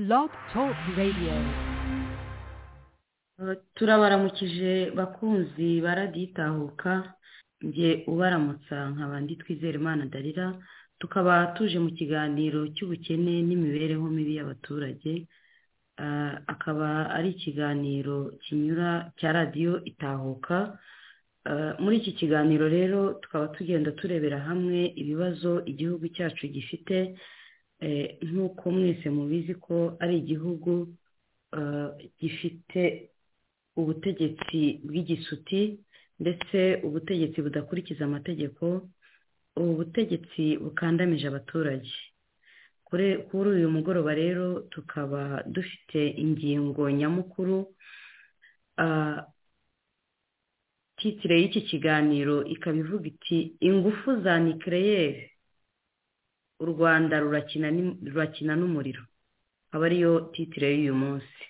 Blog Talk Radio. turabaramukije bakunzi baraditahuka njye ubaramutsa nkaba ndi twizere imana darira tukaba tuje mu kiganiro cy'ubukene n'imibereho mibi y'abaturage. Ah, akaba ari ikiganiro kinyura cya radiyo itahuka. Ah, muri iki kiganiro rero tukaba tugenda turebera hamwe ibibazo igihugu cyacu gifite nk'uko mwese mubizi ko ari igihugu ah, gifite ubutegetsi bw'igisuti ndetse ubutegetsi budakurikiza amategeko ubu butegetsi bukandamije abaturage. Kuri uyu mugoroba rero tukaba dufite ingingo nyamukuru ah, titire y'iki kiganiro ikaba ivuga iti ingufu za nikireyeri u rwanda rurakina n'umuriro. Aba ariyo titire y'uyu munsi.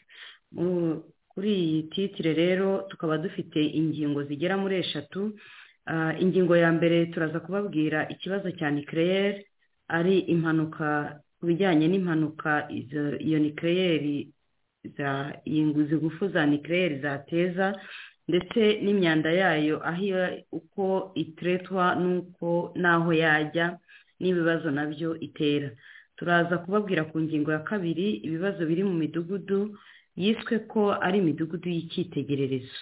Mu- kuri iyi titire rero tukaba dufite ingingo zigera muri eshatu. Ingingo ya mbere turaza kubabwira ikibazo cya nikireyeri ari impanuka ku bijyanye n'impanuka iyo nikireyeri za izi ngufu za nikireyeri zateza ndetse n'imyanda yayo aho uko itiretwa n'uko n'aho yajya n'ibibazo na byo itera. Turaza kubabwira ku ngingo ya kabiri ibibazo biri mu midugudu yiswe ko ari imidugudu y'icyitegererezo.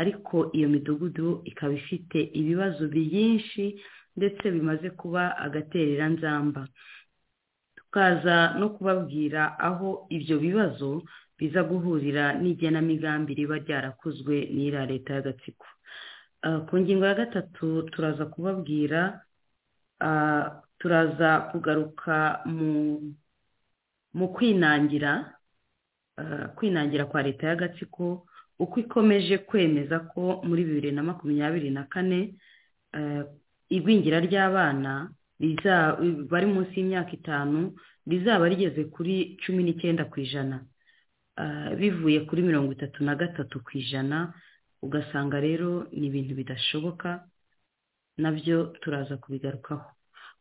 Ariko iyo midugudu ikaba ifite ibibazo byinshi ndetse bimaze kuba agatereranzamba tukaza no kubabwira aho ibyo bibazo biza guhurira n'igenamigambi riba ryarakozwe n'iriya leta y'agatsiko. Ah, ku ngingo ya gatatu turaza kubabwira ah, turaza kugaruka mu kwinangira ah, kwinangira kwa leta y'agatsiko uko ikomeje kwemeza ko muri bibiri na makumyabiri na kane eh, igwingira ry'abana bari munsi y'imyaka itanu rizaba rigeze kuri cumi n'icyenda ku ijana. Ah, bivuye kuri mirongo itatu na gatatu ku ijana ugasanga rero ni ibintu bidashoboka na byo turaza kubigarukaho.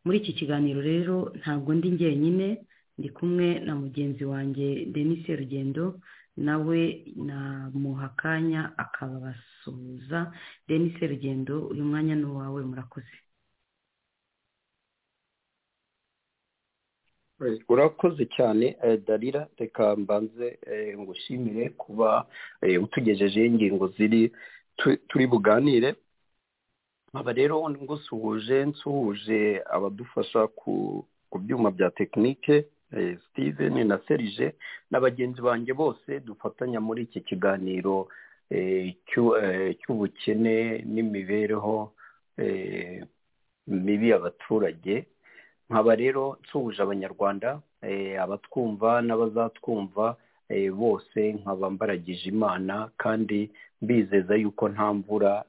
Muri iki kiganiro rero ntabwo ndi njyenyine ndi kumwe na mugenzi wanjye denis rugendo nawe namuha akanya akabasuhuza. Denis rugendo uyu mwanya ni uwawe murakoze. Urakoze cyane eh, darira reka mbanze eh, ngushimire kuba eh, utugejejeho ingingo ziri tu- turi buganire. Aba rero ngusuhuje nsuhuje abadufasha ku byuma bya tekinike eh, steven na serije na bagenzi banjye bose dufatanya muri iki kiganiro eh, eh, cy'ubukene n'imibereho eh, mibi y'abaturage. Nkaba rero nsuhuje abanyarwanda abatwumva n'abazatwumva bose nkaba mbaragije imana kandi mbizeza yuko nta mvura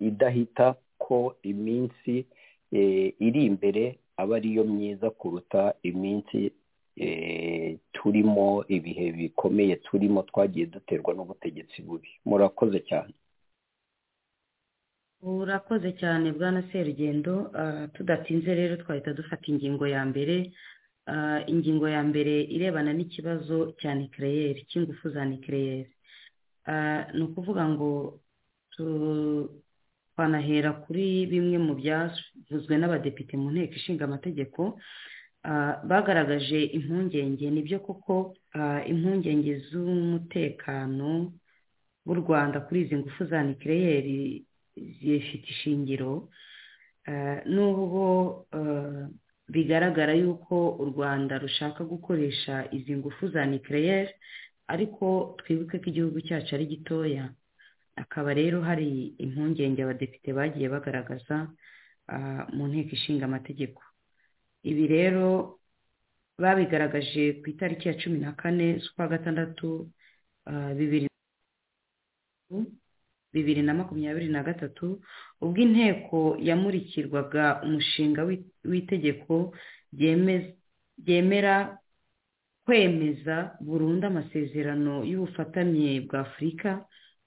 idahita. Ko iminsi eh, iri imbere aba ariyo myiza kuruta iminsi eh, turimo ibihe bikomeye turimo twagiye duterwa n'ubutegetsi bubi. Murakoze cyane. Urakoze cyane bwana serugendo. Ah, tudatinze rero twahita dufata ingingo ya mbere. Ah, ingingo ya mbere irebana n'ikibazo cya nikireyeri cy'ingufu za nikireyeri Ah, ni ukuvuga ngo twanahera kuri bimwe mu byavuzwe n'abadepite mu nteko ishinga amategeko Ah, bagaragaje impungenge. Nibyo koko ah, impungenge z'umutekano w'u rwanda kuri izi ngufu za nikireyeri zifite ishingiro Eh, nubwo bigaragara yuko u rwanda rushaka gukoresha izi ngufu za nikireyeri ariko twibuke ko igihugu cyacu ari gitoya. Akaba rero hari impungenge abadepite bagiye bagaragaza ah, mu nteko ishinga amategeko. Ibi rero babigaragaje ku itariki ya cumi na kane z'ukwa gatandatu ah, bibiri na makumyabiri na gatatu ubwo inteko yamurikirwaga umushinga w'i- w'itegeko ryeme- ryemera kwemeza burundu amasezerano y'ubufatanye bwa afurika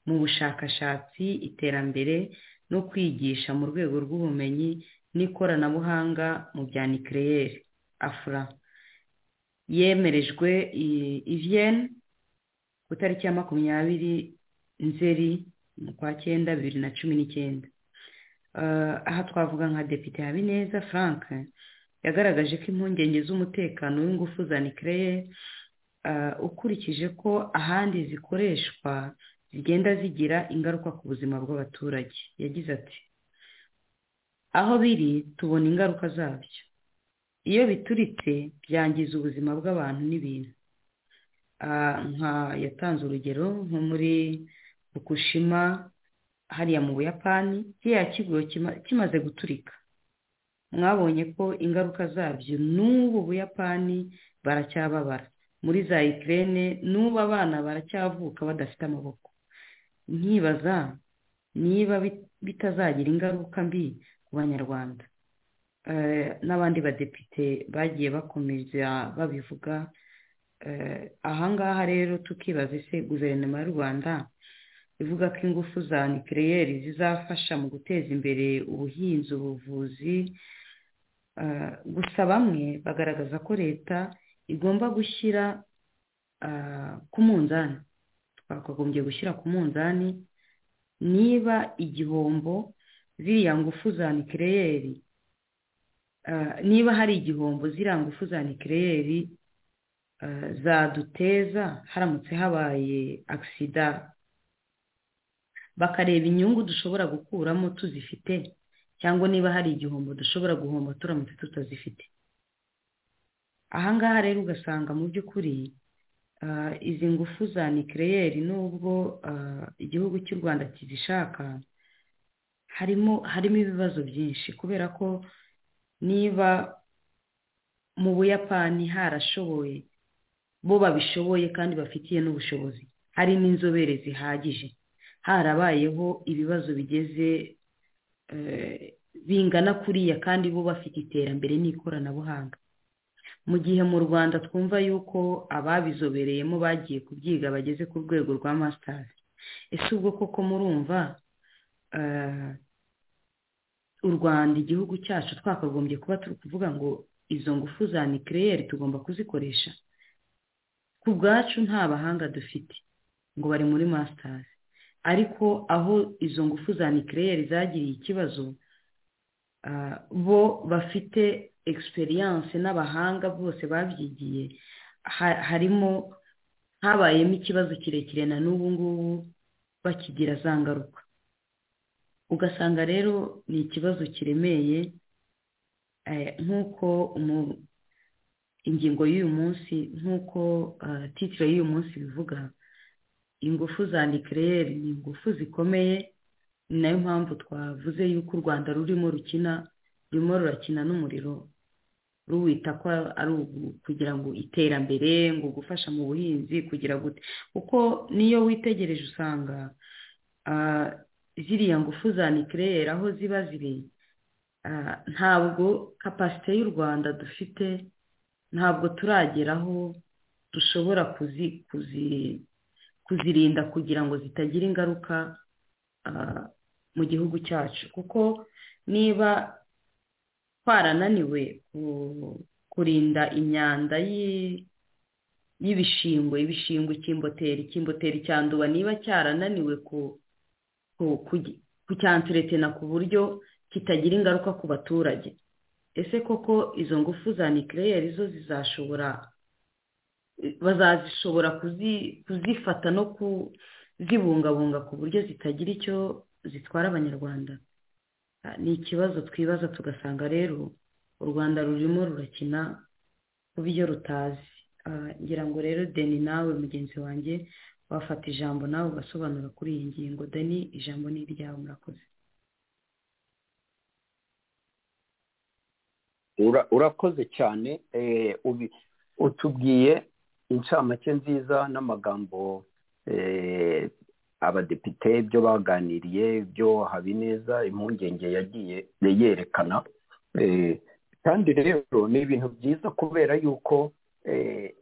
mu bushakashatsi iterambere no kwigisha mu rwego rw'ubumenyi n'ikoranabuhanga mu bya nikireyeri afura yemerejwe i Vienne ku itariki ya makumyabiri nzeri mu kwa cyenda bibiri na cumi n'icyenda. Aha twavuga nka depite habineza frank yagaragaje ko impungenge z'umutekano w'ingufu za nikirere ukurikije ko ahandi zikoreshwa zigenda zigira ingaruka ku buzima bw'abaturage. Yagize ati aho biri tubona ingaruka zabyo. Iyo bituritse byangiza ubuzima bw'abantu n'ibintu. Nka yatanze urugero nko muri fukushima hariya mu buyapani kiriya kigo kimaze guturika. Mwabonye ko ingaruka zabyo n'ubu buyapani baracyababara. Muri za ikirere n'ubu abana baracyavuka badafite amaboko. Nkibaza niba bitazagira ingaruka mbi ku banyarwanda. N'abandi badepite bagiye bakomeza babivuga. Ahangaha rero tukibaza ese guverinoma y'u rwanda ivuga ko ingufu za nikireyeri zizafasha mu guteza imbere ubuhinzi ubuvuzi? Gusa bamwe bagaragaza ko leta igomba gushyira ku munzani. Twakagombye gushyira ku munzani niba igihombo ziriya ngufu za nikireyeri niba hari igihombo ziriya ngufu za nikireyeri zaduteza haramutse habaye agisida bakareba inyungu dushobora gukuramo tuzifite cyangwa niba hari igihombo dushobora guhomba turamutse tutazifite. Ahangaha rero ugasanga mu by'ukuri izi ngufu za nikireyeri nubwo igihugu cy'u rwanda kizishaka harimo harimo ibibazo byinshi kubera ko niba mu buyapani harashoboye bo babishoboye kandi bafitiye n'ubushobozi. Hari n'inzobere zihagije. Harabayeho ibibazo bigeze bingana kuriya kandi bo bafite iterambere n'ikoranabuhanga. Mu gihe mu rwanda twumva yuko ababizobereyemo bagiye kubyiga bageze ku rwego rwa masitazi ese ubwo koko murumva u rwanda igihugu cyacu twakagombye kuba turi kuvuga ngo izo ngufu za nikireyeri tugomba kuzikoresha? Ku bwacu nta bahanga dufite ngo bari muri masitazi ariko aho izo ngufu za nikireyeri zagiriye ikibazo bo bafite egisperiyanse n'abahanga bose babyigiye harimo habayemo ikibazo kirekire na n'ubu ngubu bakigira za ngaruka. Ugasanga rero ni ikibazo kiremeye nk'uko ingingo y'uyu munsi nk'uko titire y'uyu munsi bivuga ingufu za nikireyeri ni ingufu zikomeye ni na yo mpamvu twavuze yuko u rwanda rurimo rukina rurimo rurakina n'umuriro ruwita ko ari kugira ngo iterambere ngo gufasha mu buhinzi kugira gute. Kuko niyo witegereje usanga ziriya ngufu za nikireyeri aho ziba ziri ntabwo kapasite y'u rwanda dufite ntabwo turageraho dushobora kuzirinda kugira ngo zitagira ingaruka mu gihugu cyacu. Kuko niba twarananiwe kurinda imyanda y'ibishingwe ibishingwe ikimboteri ikimboteri cyanduba niba cyarananiwe kucyansiretena ku buryo kitagira ingaruka ku baturage. Ese koko izo ngufu za nikireyeri zo zizashobora bazazishobora kuzifata no kuzibungabunga ku buryo zitagira icyo zitwara abanyarwanda? Ni ikibazo twibaza tugasanga rero u rwanda rurimo rurakina ku byo rutazi. Ngira ngo rero deni nawe mugenzi wanjye wafata ijambo nawe ugasobanura kuri iyi ngingo. Deni ijambo ni iryawe murakoze. Urakoze cyane. Utubwiye incamake nziza n'amagambo abadepite ibyo baganiriye ibyo habineza impungenge yagiye yerekana kandi rero ni ibintu byiza kubera yuko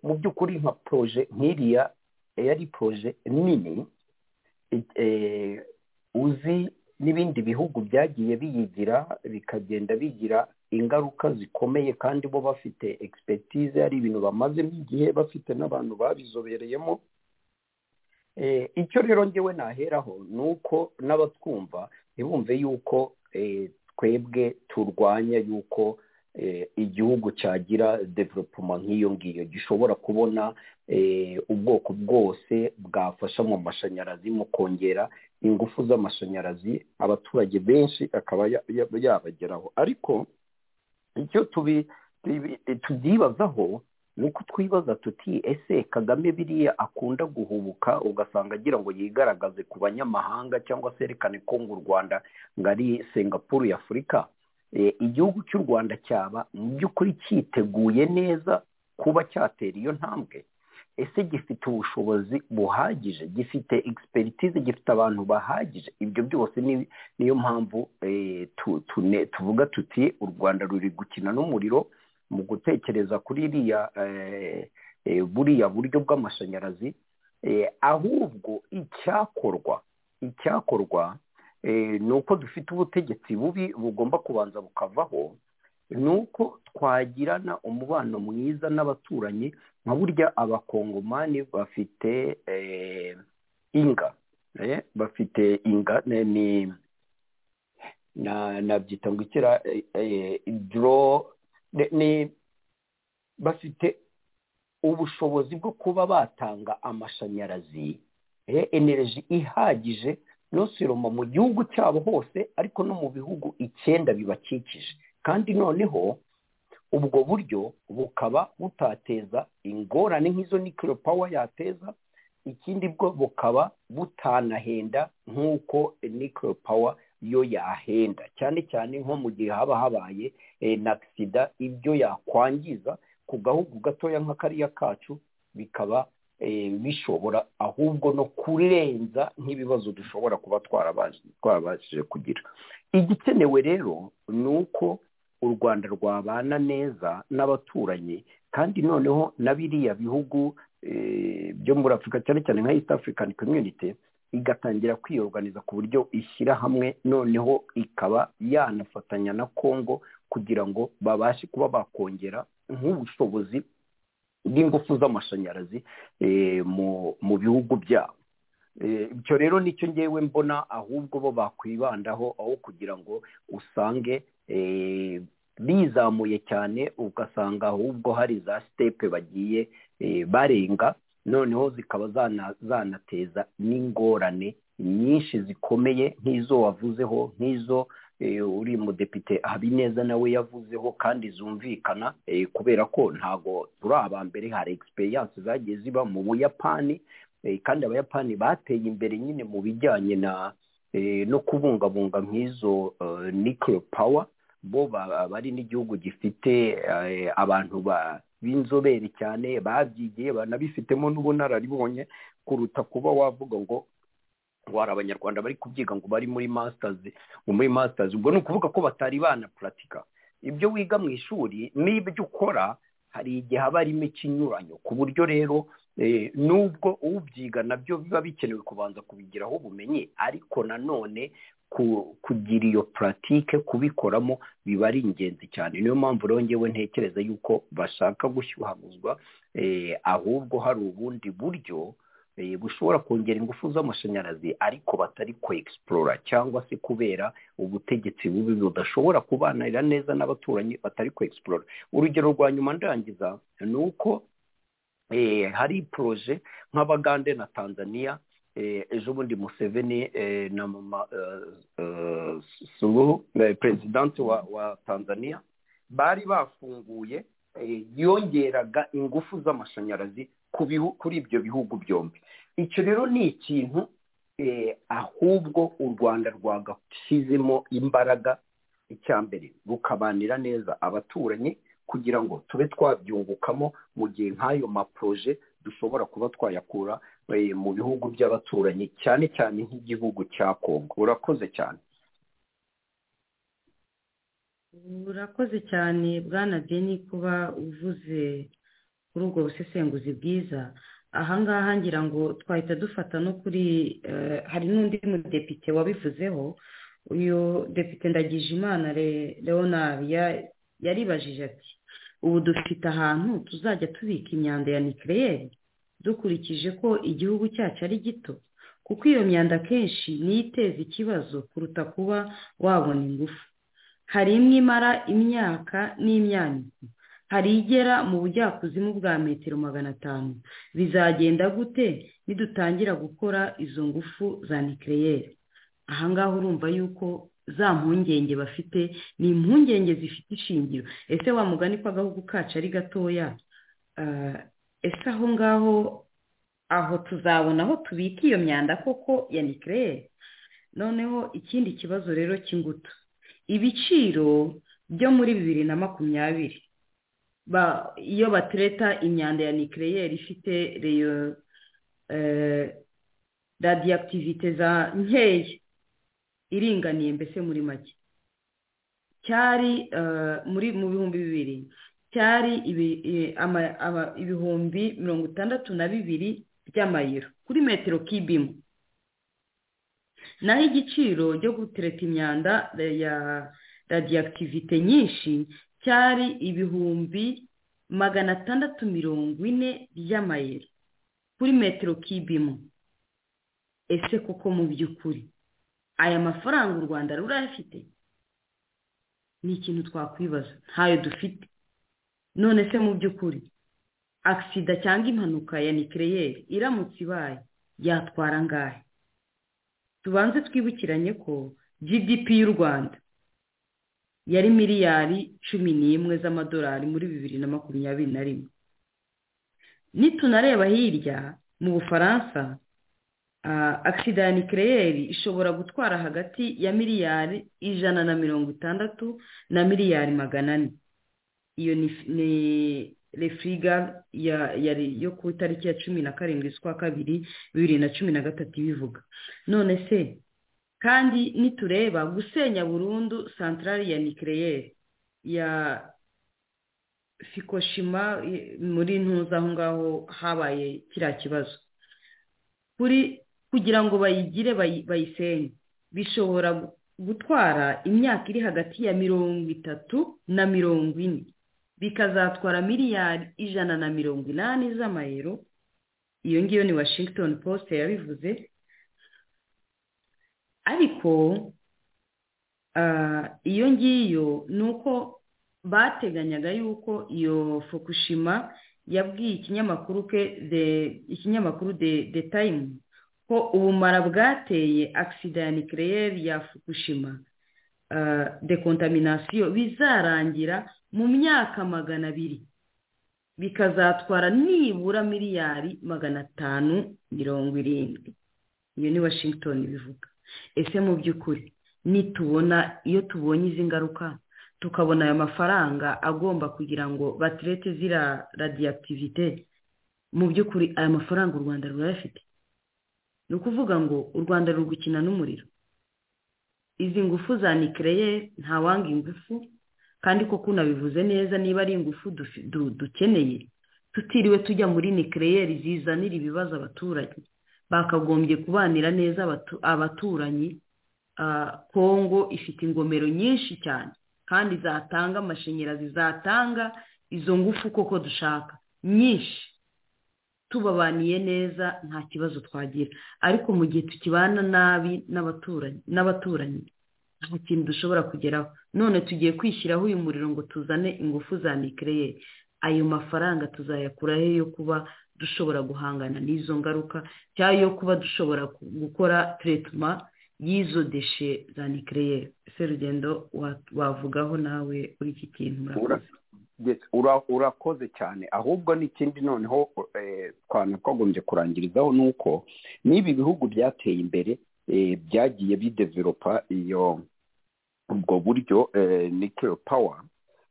mu by'ukuri nka poroje nk'iriya yari poroje nini uzi n'ibindi bihugu byagiye biyigira bikagenda bigira ingaruka zikomeye kandi bo bafite egisipetize ari ibintu bamazemo igihe bafite n'abantu babizobereyemo icyo rero ngewe naheraho ni uko n'abatwumva ntibumve yuko twebwe turwanya yuko igihugu cyagira developuma nk'iyo ngiyo. Gishobora kubona ubwoko bwose bwafasha mu mashanyarazi mu kongera ingufu z'amashanyarazi abaturage benshi akaba yabageraho. Ariko icyo tubyibazaho ni uko twibaza tuti ese kagame biriya akunda guhubuka? Ugasanga agira ngo yigaragaze ku banyamahanga cyangwa se yerekane ko ngo u rwanda ngo ari singapuru y'afurika igihugu cy'u rwanda cyaba mu by'ukuri cyiteguye neza kuba cyatera iyo ntambwe. Ese gifite ubushobozi buhagije? Gifite egisperitize gifite abantu bahagije? Ibyo byose niyo mpamvu tuvuga tuti u rwanda ruri gukina n'umuriro mu gutekereza kuri iriya buriya buryo bw'amashanyarazi ahubwo icyakorwa icyakorwa ni uko dufite ubutegetsi bubi bugomba kubanza bukavaho ni uko twagirana umubano mwiza n'abaturanyi nka burya abakongomani bafite inga bafite inga ni nabyita ngo ikira doro bafite ubushobozi bwo kuba batanga amashanyarazi. Energy ihagije ntusiroma mu gihugu cyabo hose ariko no mu bihugu icyenda bibakikije. Kandi noneho ubwo buryo bukaba butateza ingorane nk'izo nikiro pawa yateza ikindi bwo bukaba butanahenda nk'uko nikiro pawa yo yahenda. Cyane cyane nko mu gihe haba habaye na sida ibyo yakwangiza ku gahugu gatoya nka kariya kacu bikaba bishobora ahubwo no kurenza nk'ibibazo dushobora kuba twarabashije kugira. Igikenewe rero ni uko u rwanda rwabana neza n'abaturanyi kandi noneho na biriya bihugu byo muri afurika cyane cyane nka east african community igatangira kwiyoganiza ku buryo ishyira hamwe noneho ikaba yanafatanya na congo kugira ngo babashe kuba bakongera nk'ubushobozi bw'ingufu z'amashanyarazi mu bihugu byabo. Ibyo rero ni cyo ngewe mbona ahubwo bo bakwibandaho aho kugira ngo usange bizamuye cyane ugasanga ahubwo hari za sitepe bagiye barenga noneho zikaba zanateza n'ingorane nyinshi zikomeye nk'izo wavuzeho nk'izo uri mudepite habineza nawe yavuzeho kandi zumvikana kubera ko ntabwo turi aba mbere hari egisperiyanse zagiye ziba mu buyapani kandi abayapani bateye imbere nyine mu bijyanye na no kubungabunga nk'izo nikiro pawa bo bari n'igihugu gifite abantu b'inzobere cyane babyigiye banabifitemo n'ubunararibonye kuruta kuba wavuga ngo hari abanyarwanda bari kubyiga ngo bari muri masitazi ngo muri masitazi ubwo ni ukuvuga ko batari banapuratika ibyo wiga mu ishuri n'ibyo ukora hari igihe haba harimo ikinyuranyo. Ku buryo rero nubwo ubyiga na byo biba bikenewe kubanza kubigiraho ubumenyi. Ariko nanone kugira iyo puratike kubikoramo biba ari ingenzi cyane. Niyo mpamvu rero ngewe ntekereza yuko bashaka gushyuhaguzwa ahubwo hari ubundi buryo bushobora kongera ingufu z'amashanyarazi ariko batari kwegisipurora cyangwa se kubera ubutegetsi bubi budashobora kubanira neza n'abaturanyi batari kwegisipurora urugero rwa nyuma ndangiza ni uko hari poroje nk'abagande na tanzania ejo bundi museveni na mama suruhu perezidanti wa tanzania bari bafunguye yongeraga ingufu z'amashanyarazi kuri ibyo bihugu byombi. Icyo rero ni ikintu ahubwo u rwanda rwagashyizemo imbaraga icya mbere rukabanira neza abaturanyi kugira ngo tube twabyungukamo mu gihe nk'ayo maporoje dushobora kuba twayakura mu bihugu by'abaturanyi cyane cyane nk'igihugu cya kongo urakoze cyane. Urakoze cyane bwana deni kuba uvuze kuri ubwo busesenguzi bwiza. Ahangaha ngira ngo twahita dufata no kuri hari n'undi mudepite wabivuzeho. Uyu depite ndagijimana leonard yaribajije ati ubu dufite ahantu tuzajya tubika imyanda ya nikireyeri dukurikije ko igihugu cyacu ari gito kuko iyo myanda akenshi niyo iteza ikibazo kuruta kuba wabona ingufu. Hari imwe imara imyaka n'imyaniko hari igera mu bujyakuzimu bwa metero magana atanu bizagenda gute? Nidutangira gukora izo ngufu za nikireyeri ahangaha urumva yuko za mpungenge bafite ni impungenge zifite ishingiro. Ese wa mugani ko agahugu kacu ari gatoya? Ese aho ngaho aho tuzabona aho tubika iyo myanda koko ya nikireyeri noneho ikindi kibazo rero cy'ingutu. Ibiciro byo muri bibiri na makumyabiri. Iyo batereta imyanda ya nikireyeri ifite reyo radiyakitivite za nkeya iringaniye mbese muri make. Cyari muri mu bihumbi bibiri cyari ibihumbi mirongo itandatu na bibiri by'amayero kuri metero kibimu naho igiciro cyo gutereta imyanda ya radiyakitivite nyinshi cyari ibihumbi magana atandatu mirongo ine by'amayero kuri metero kibimu ese koko mu by'ukuri? Aya mafaranga u rwanda rurayafite? Ni ikintu twakwibaza. Ntayo dufite. None se mu by'ukuri agisida cyangwa impanuka ya nikireyeri iramutse ibaye yatwara angahe tubanze twibukiranye ko gdp y'u rwanda yari miliyari cumi n'imwe z'amadolari muri bibiri na makumyabiri na rimwe. Nitunareba hirya mu bufaransa agisida ya nikireyeri ishobora gutwara hagati ya miliyari ijana na mirongo itandatu na miliyari magana ane. Iyo ni refuriga yo ku itariki ya cumi na karindwi z'ukwa kabiri bibiri na cumi na gatatu ibivuga. None se kandi nitureba gusenya burundu santarari ya nikireyeri ya fikoshima muri ntuza aho ngaho habaye kiriya kibazo. Kuri kugira ngo bayigire bayisenye. Bishobora gutwara imyaka iri hagati ya mirongo itatu na mirongo ine. Bikazatwara miliyari ijana na mirongo inani z'amayero. Iyo ngiyo ni washington post yabivuze. Ariko iyo ngiyo ni uko bateganyaga yuko iyo fukushima yabwiye ikinyamakuru ke ikinyamakuru de tayimu ko ubumara bwateye agisida ya nikireyeri ya fukushima. Dekontaminasiyo bizarangira mu myaka magana abiri bikazatwara nibura miliyari magana atanu mirongo irindwi. Iyo ni washington bivuga. Ese mu by'ukuri nitubona iyo tubonye izi ngaruka tukabona ayo mafaranga agomba kugira ngo baterete ziriya radiyakitivite mu by'ukuri aya mafaranga u rwanda rurayafite. Ni ukuvuga ngo u rwanda ruri gukina n'umuriro. Izi ngufu za nikireye ntawanga ingufu kandi koko unabivuze neza niba ari ingufu dukeneye tutiriwe tujya muri nikireyeri zizanira ibibazo abaturage. Bakagombye kubanira neza abaturanyi kongo ifite ingomero nyinshi cyane kandi zatanga amashanyarazi zatanga izo ngufu koko dushaka. Nyinshi. Tubabaniye neza nta kibazo twagira. Ariko mu gihe tukibana nabi n'abaturanyi nta kintu dushobora kugeraho. None tugiye kwishyiraho uyu muriro ngo tuzane ingufu za nikireyeri ayo mafaranga tuzayakuraho yo kuba dushobora guhangana n'izo ngaruka cyangwa yo kuba dushobora gukora teretuma y'izo deshe za nikireyeri ese rugendo wavugaho nawe kuri iki kintu murakoze? Urakoze cyane. Ahubwo n'ikindi noneho twakagombye kurangirizaho ni uko n'ibi bihugu byateye imbere byagiye bideveropa iyo ubwo buryo nikiro pawa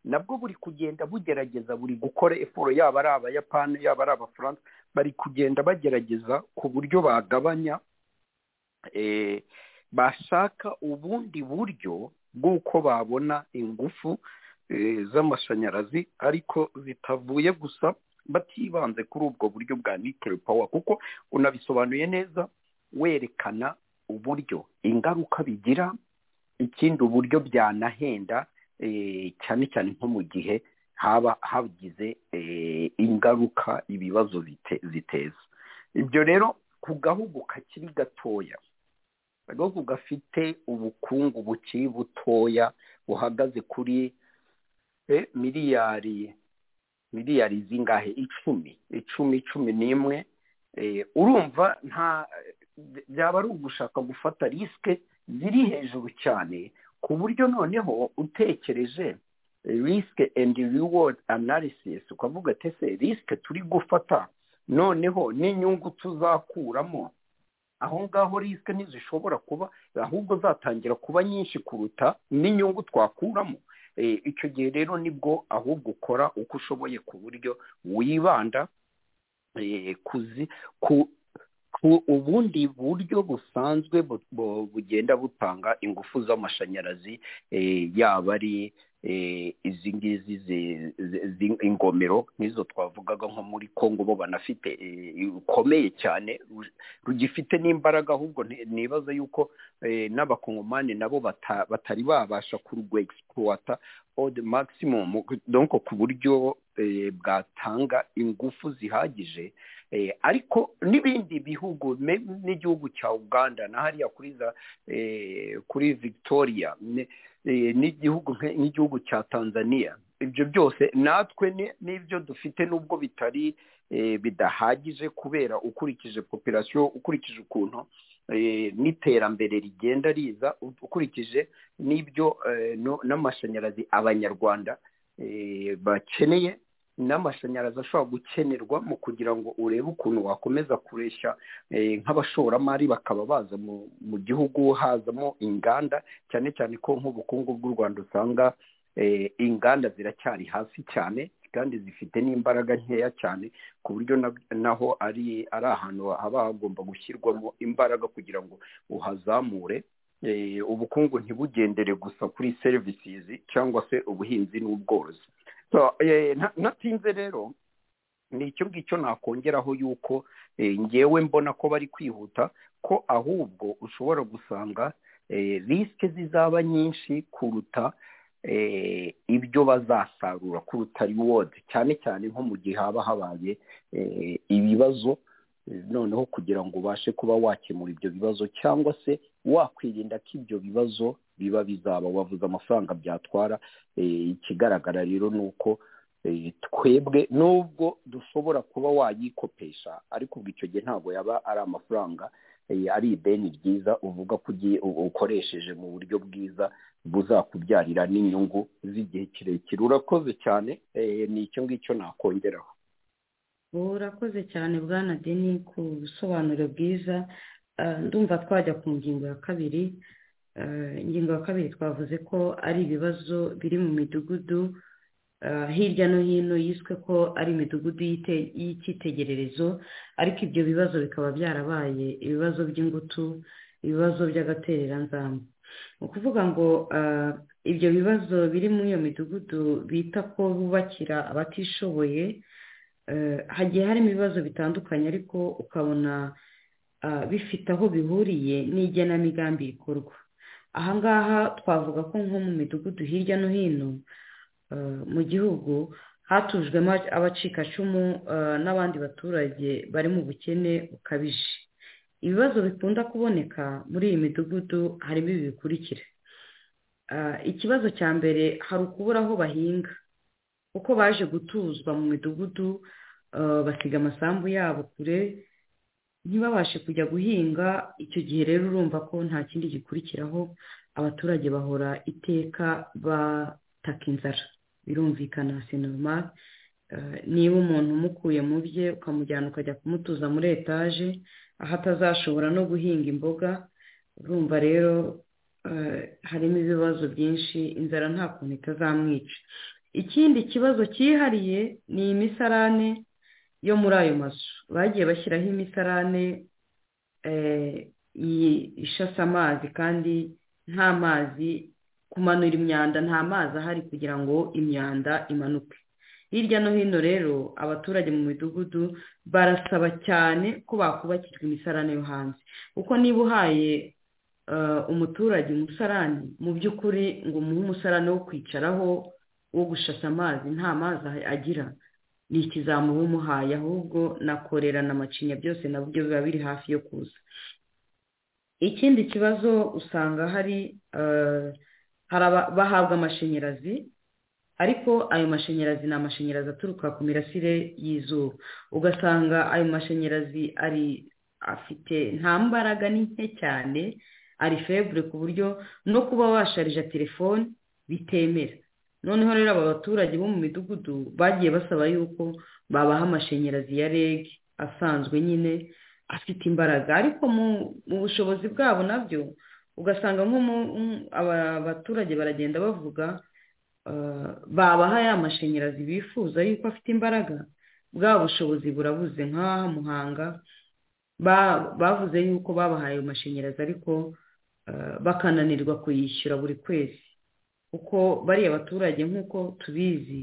nabwo buri kugenda bugerageza buri gukora efuro yaba ari abayapani yaba ari abafaransa bari kugenda bagerageza ku buryo bagabanya bashaka ubundi buryo bw'uko babona ingufu z'amashanyarazi ariko zitavuye gusa batibanze kuri ubwo buryo bwa nikiro pawa kuko unabisobanuye neza werekana uburyo ingaruka bigira ikindi uburyo byanahenda cyane cyane nko mu gihe haba hagize ingaruka ibibazo ziteza. Ibyo rero ku gahugu kakiri gatoya agahugu gafite ubukungu bukiri butoya buhagaze kuri miliyari miliyari zingahe? Icumi icumi cumi n'imwe. Urumva nta byaba ari ugushaka gufata risike ziri hejuru cyane ku buryo noneho utekereje risike endi reward analysis ukavuga ati ese risike turi gufata? Noneho n'inyungu tuzakuramo. Aho ngaho risike ntizishobora kuba ahubwo zatangira kuba nyinshi kuruta n'inyungu twakuramo. Icyo gihe rero ni bwo ahubwo ukora uko ushoboye ku buryo wibanda ku ubundi buryo busanzwe bugenda butanga ingufu z'amashanyarazi yaba ari izi ngizi ingomero nk'izo twavugaga nko muri congo bo banafite rukomeye cyane rugifite n'imbaraga ahubwo nibaza yuko n'abakongomani nabo batari babasha kurugwa egisipuwata ode maximum donko ku buryo bwatanga ingufu zihagije ariko n'ibindi bihugu n'igihugu cya uganda na hariya kuri za kuri victoria n'igihugu nk'igihugu cya tanzania. Ibyo byose natwe n'ibyo dufite n'ubwo bitari bidahagije kubera ukurikije popirasiyo ukurikije ukuntu n'iterambere rigenda riza ukurikije n'ibyo n'amashanyarazi abanyarwanda bakeneye n'amashanyarazi ashobora gukenerwa mu kugira ngo urebe ukuntu wakomeza kureshya nk'abashoramari bakaba baza mu gihugu hazamo inganda cyane cyane ko nk'ubukungu bw'u rwanda usanga inganda ziracyari hasi cyane kandi zifite n'imbaraga nkeya cyane ku buryo naho ari ahantu haba hagomba gushyirwamo imbaraga kugira ngo uhazamure ubukungu ntibugendere gusa kuri serivisizi cyangwa se ubuhinzi n'ubworozi. Ntatinze rero ni icyo ngicyo nakongeraho yuko ngewe mbona ko bari kwihuta ko ahubwo ushobora gusanga risike zizaba nyinshi kuruta ibyo bazasarura kuruta riwodi cyane cyane nko mu gihe haba habaye ibibazo noneho kugira ngo ubashe kuba wakemura ibyo bibazo cyangwa se wakwirinda ko ibyo bibazo biba bizaba. Wavuze amafaranga byatwara ikigaragara rero ni uko twebwe nubwo dushobora kuba wayikopesha ariko ubwo icyo gihe ntabwo yaba ari amafaranga ari ideni ryiza uvuga ko ugiye ukoresheje mu buryo bwiza buzakubyarira n'inyungu z'igihe kirekire. Urakoze cyane ni icyo ngicyo nakongeraho. Urakoze cyane bwana deni ku busobanuro bwiza. Ndumva twajya ku ngingo ya kabiri ingingo ya kabiri twavuze ko ari ibibazo biri mu midugudu hirya no hino yiswe ko ari imidugudu y'icyitegererezo ariko ibyo bibazo bikaba byarabaye ibibazo by'ingutu ibibazo by'agatereranzamba ni ukuvuga ngo ibyo bibazo biri muri iyo midugudu bita ko bubakira abatishoboye hagiye harimo ibibazo bitandukanye ariko ukabona bifite aho bihuriye n'igenamigambi rikorwa. Ahangaha twavuga ko nko mu midugudu hirya no hino mu gihugu hatujwemo abacikacumu n'abandi baturage bari mu bukene bukabije. Ibibazo bikunda kuboneka muri iyi midugudu harimo ibi bikurikira. Ikibazo cya mbere hari ukubura aho bahinga. Kuko baje gutuzwa mu midugudu basiga amasambu yabo kure ntibabashe kujya guhinga. Icyo gihe rero urumva ko nta kindi gikurikiraho abaturage bahora iteka bataka inzara. Birumvikana normal. Niba umuntu umukuye mu bye ukamujyana ukajya kumutuza muri etaje aho atazashobora no guhinga imboga urumva rero harimo ibibazo byinshi inzara nta kuntu itazamwica. Ikindi kibazo cyihariye ni imisarane yo muri ayo mazu. Bagiye bashyiraho imisarane ishasa amazi kandi nta mazi kumanura imyanda nta mazi ahari kugira ngo imyanda imanuke hirya no hino rero abaturage mu midugudu barasaba cyane ko bakubakirwa imisarane yo hanze. Kuko niba uhaye umuturage umusarani mu by'ukuri ngo umuhe umusarani wo kwicaraho wo gushasa amazi nta mazi agira. Ni ikizamuba umuhaye ahubwo na korera na macinya byose na byo biba biri hafi yo kuza. Ikindi kibazo usanga hari bahabwa amashanyarazi ariko ayo mashanyarazi ni amashanyarazi aturuka ku mirasire y'izuba. Ugasanga ayo mashanyarazi ari afite nta mbaraga ni nke cyane ari febure ku buryo no kuba washarija telefone bitemera. Noneho rero aba baturage bo mu midugudu bagiye basaba yuko babaha amashanyarazi ya reg asanzwe nyine afite imbaraga. Ariko mu bushobozi bwabo na byo ugasanga abaturage baragenda bavuga babaha ya mashanyarazi bifuza yuko afite imbaraga. Bwa bushobozi burabuze nk'aha muhanga bavuze yuko babahaye ayo mashanyarazi ariko bakananirwa kuyishyura buri kwezi. Kuko bariya baturage nk'uko tubizi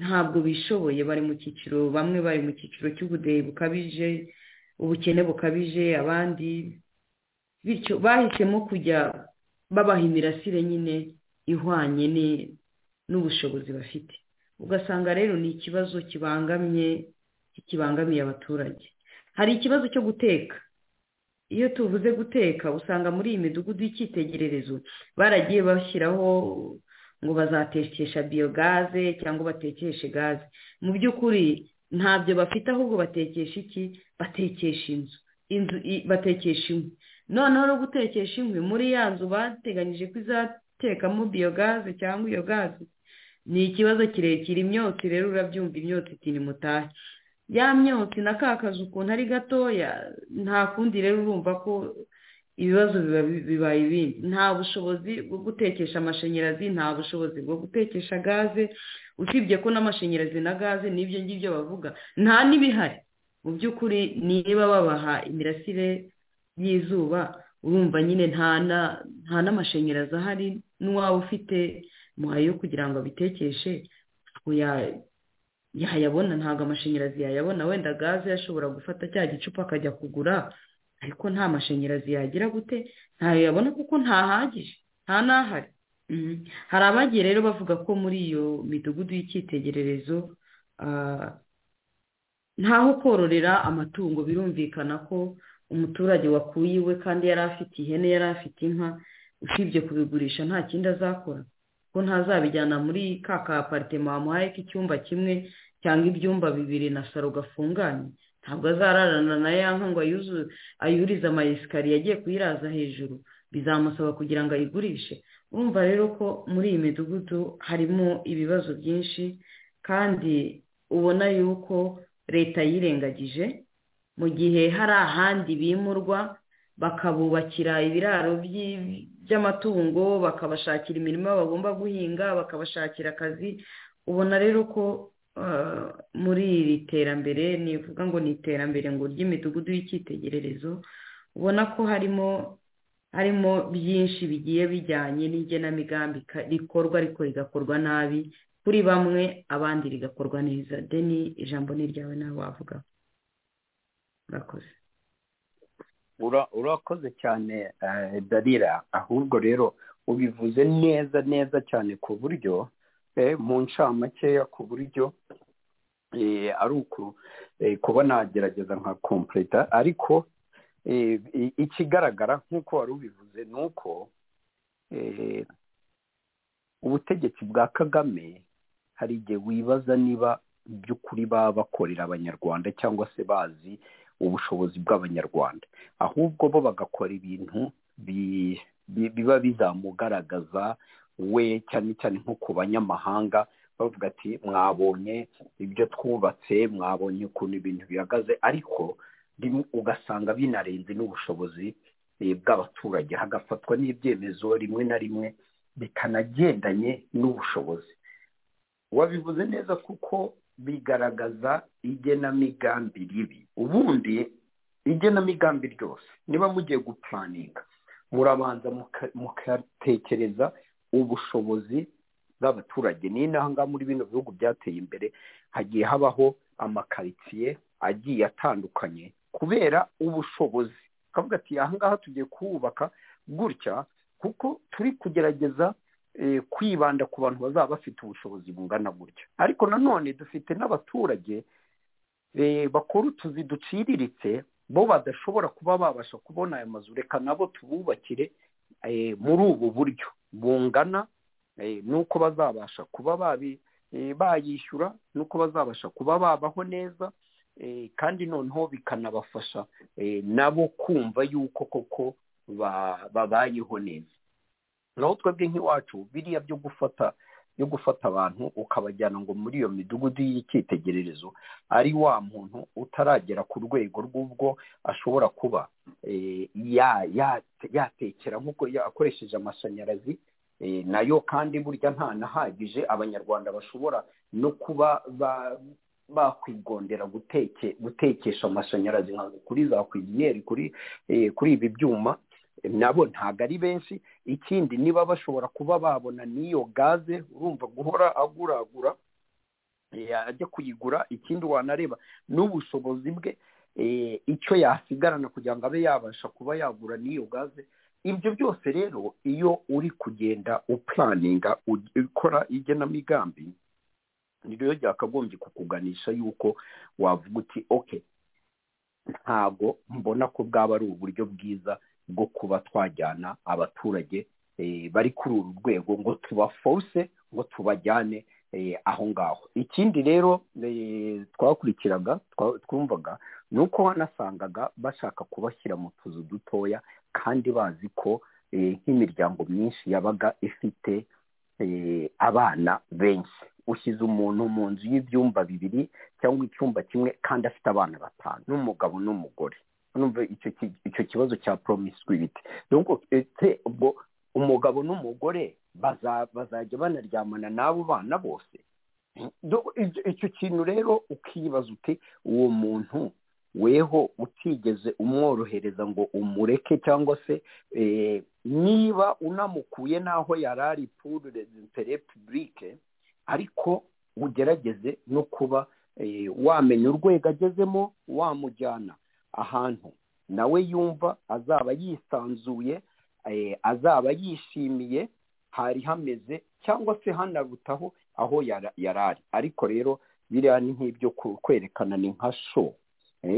ntabwo bishoboye. Bari mu cyiciro bamwe bari mu cyiciro cy'ubudehe bukabije ubukene bukabije abandi bityo bahisemo kujya babaha imirasire nyine ihwanye n'ubushobozi bafite. Ugasanga rero ni ikibazo kibangamye kibangamiye abaturage. Hari ikibazo cyo guteka. Iyo tuvuze guteka usanga muri iyi midugudu y'icyitegererezo baragiye bashyiraho ngo bazatekesha biyogaze cyangwa batekeshe gaze. Mu by'ukuri ntabyo bafite ahubwo batekesha iki? Batekesha inzu. Inzu batekesha inkwi. Noneho no gutekesha inkwi muri ya nzu bateganyije ko izatekamo biyogaze cyangwa iyo gaze ni ikibazo kirekire. Imyotsi rero urabyumva imyotsi iti ni mutahe ya myotsi na ka kazi ukuntu ari gatoya nta kundi rero urumva ko ibibazo bibaye ibindi. Nta bushobozi bwo gutekesha amashanyarazi nta bushobozi bwo gutekesha gaze. Usibye ko n'amashanyarazi na gaze n'ibyo ngibyo bavuga. Nta n'ibihari. Mu by'ukuri niba babaha imirasire y'izuba urumva nyine nta n'amashanyarazi ahari n'uwaba ufite muhaye yo kugira ngo abitekeshe yayabona ntabwo amashanyarazi yayabona. Wenda gaze ashobora gufata cya gicupa akajya kugura ariko nta mashanyarazi yagira gute? Ntayo yabona kuko ntahagije nta n'ahari. Hari abagiye rero bavuga ko muri iyo midugudu y'icyitegererezo ntaho kororera amatungo birumvikana ko umuturage wakuye iwe kandi yari afite ihene yari afite inka usibye kubigurisha nta kindi azakora. Ko ntazabijyana muri ka aparitema wamuhaye k'icyumba kimwe cyangwa ibyumba bibiri na saro gafunganye. Ntabwo azararana na ya nka ngo ayurize amayesikariye agiye kuyiraza hejuru. Bizamusaba kugira ngo ayigurishe. Urumva rero ko muri iyi midugudu harimo ibibazo byinshi kandi ubona yuko leta yirengagije. Mu gihe hari ahandi bimurwa bakabubakira ibiraro by'amatungo bakabashakira imirimo bagomba guhinga bakabashakira akazi ubona rero ko muri iri terambere nivuga ngo ni iterambere ngo ry'imidugudu y'icyitegererezo ubona ko harimo harimo byinshi bigiye bijyanye n'igenamigambi rikorwa ariko rigakorwa nabi kuri bamwe abandi rigakorwa neza deni ijambo ni iryawe nawe wavuga urakoze urakoze cyane darira ahubwo rero ubivuze neza neza cyane ku buryo mu ncamakeya ku buryo ari uku kuba nagerageza nka kompureta ariko ikigaragara nk'uko wari ubivuze ni uko ubutegetsi bwa kagame hari igihe wibaza niba by'ukuri baba bakorera abanyarwanda cyangwa se bazi ubushobozi bw'abanyarwanda. Ahubwo bo bagakora ibintu biba bizamugaragaza we cyane cyane nko ku banyamahanga bavuga ati mwabonye ibyo twubatse mwabonye ukuntu ibintu bihagaze. Ariko ugasanga binarenze n'ubushobozi bw'abaturage. Hagafatwa n'ibyemezo rimwe na rimwe bikanagendanye n'ubushobozi. Wabivuze neza kuko bigaragaza igenamigambi ribi. Ubundi igenamigambi ryose niba mugiye gupuraninga murabanza mukatekereza ubushobozi bw'abaturage. Ni ngaha muri bino bihugu byateye imbere hagiye habaho amakaritsiye agiye atandukanye kubera ubushobozi. Akavuga ati ahangaha tugiye kuhubaka gutya kuko turi kugerageza kwibanda ku bantu bazaba bafite ubushobozi bungana gutya. Ariko nanone dufite n'abaturage bakora utuzi duciriritse bo badashobora kuba babasha kubona aya mazu. Reka nabo tububakire muri ubu buryo. Bungana n'uko bazabasha kuba bayishyura n'uko bazabasha kuba babaho neza kandi noneho bikanabafasha nabo kumva yuko koko babayeho neza. Naho twebwe nk'iwacu biriya byo gufata byo gufata abantu ukabajyana ngo muri iyo midugudu y'icyitegererezo ari wa muntu utaragera ku rwego rw'ubwo ashobora kuba yatekera nk'uko akoresheje amashanyarazi na yo kandi burya ntanahagije abanyarwanda bashobora no kuba bakwigondera gutekesha amashanyarazi kuri za kwiniyeri kuri ibi byuma. Nabo ntabwo ari benshi. Ikindi niba bashobora kuba babona n'iyo gaze urumva guhora aguragura ajya kuyigura ikindi wanareba n'ubushobozi bwe icyo yasigarana kugira ngo abe yabasha kuba yagura n'iyo gaze. Ibyo byose rero iyo uri kugenda upuraninga ukora igenamigambi ni rero byakagombye kukuganisha yuko wavuga uti oke ntabwo mbona ko bwaba ari uburyo bwiza bwo kuba twajyana abaturage bari kuri uru rwego ngo tubafose ngo tubajyane aho ngaho. Ikindi rero twakurikiraga twumvaga ni uko wanasangaga bashaka kubashyira mu tuzu dutoya kandi bazi ko nk'imiryango myinshi yabaga ifite abana benshi. Ushyize umuntu mu nzu y'ibyumba bibiri cyangwa icyumba kimwe kandi afite abana batanu n'umugabo n'umugore. Icyo kibazo cya promiscuity ubwo umugabo n'umugore bazajya banaryamana n'abo bana bose. Icyo kintu rero ukibaza uti uwo muntu weho utigeze umworohereza ngo umureke cyangwa se niba unamukuye n'aho yari ari puru rezitere pubulike ariko ugerageze no kuba wamenya urwego agezemo wamujyana. Ahantu. Nawe yumva azaba yisanzuye azaba yishimiye hari hameze cyangwa se hanarutaho aho yari ari ariko rero biriya ni nk'ibyo kwerekana ni nka sho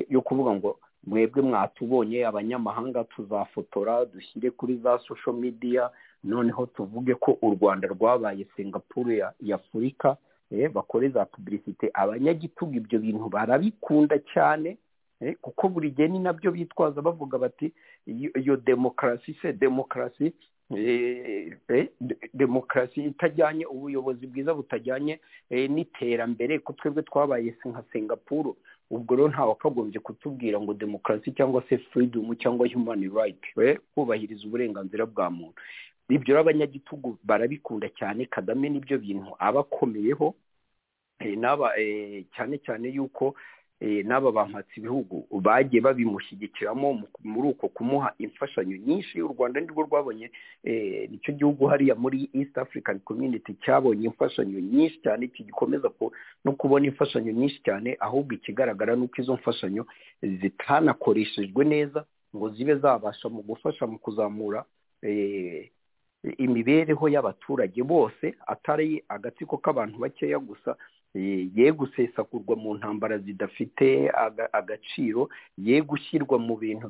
yo kuvuga ngo mwebwe mwatubonye abanyamahanga tuzafotora dushyire kuri za social media noneho tuvuge ko u rwanda rwabaye singapuru ya afurika bakore za pubulisite abanyagitugu ibyo bintu barabikunda cyane kuko buri gihe ni na byo bitwaza bavuga bati iyo demokarasi se demokarasi demokarasi itajyanye ubuyobozi bwiza butajyanye n'iterambere ko twebwe twabaye nka singapuru ubwo rero ntawe akagombye kutubwira ngo demokarasi cyangwa se furidomu cyangwa humani rayiti kubahiriza uburenganzira bwa muntu. Ibyo abanyagitugu barabikunda cyane kagame n'ibyo bintu aba akomeyeho cyane cyane yuko n'aba bampatse ibihugu bagiye babimushyigikiramo muri uko kumuha imfashanyo nyinshi. U rwanda nirwo rwabonye ni cyo gihugu hariya muri east african community cyabonye imfashanyo nyinshi cyane kigikomeza no kubona imfashanyo nyinshi cyane ahubwo ikigaragara ni uko izo mfashanyo zitanakoreshejwe neza ngo zibe zabasha mu gufasha mu kuzamura imibereho y'abaturage bose atari agatsiko k'abantu bakeya gusa ye gusesagurwa mu ntambara zidafite agaciro. Ye gushyirwa mu bintu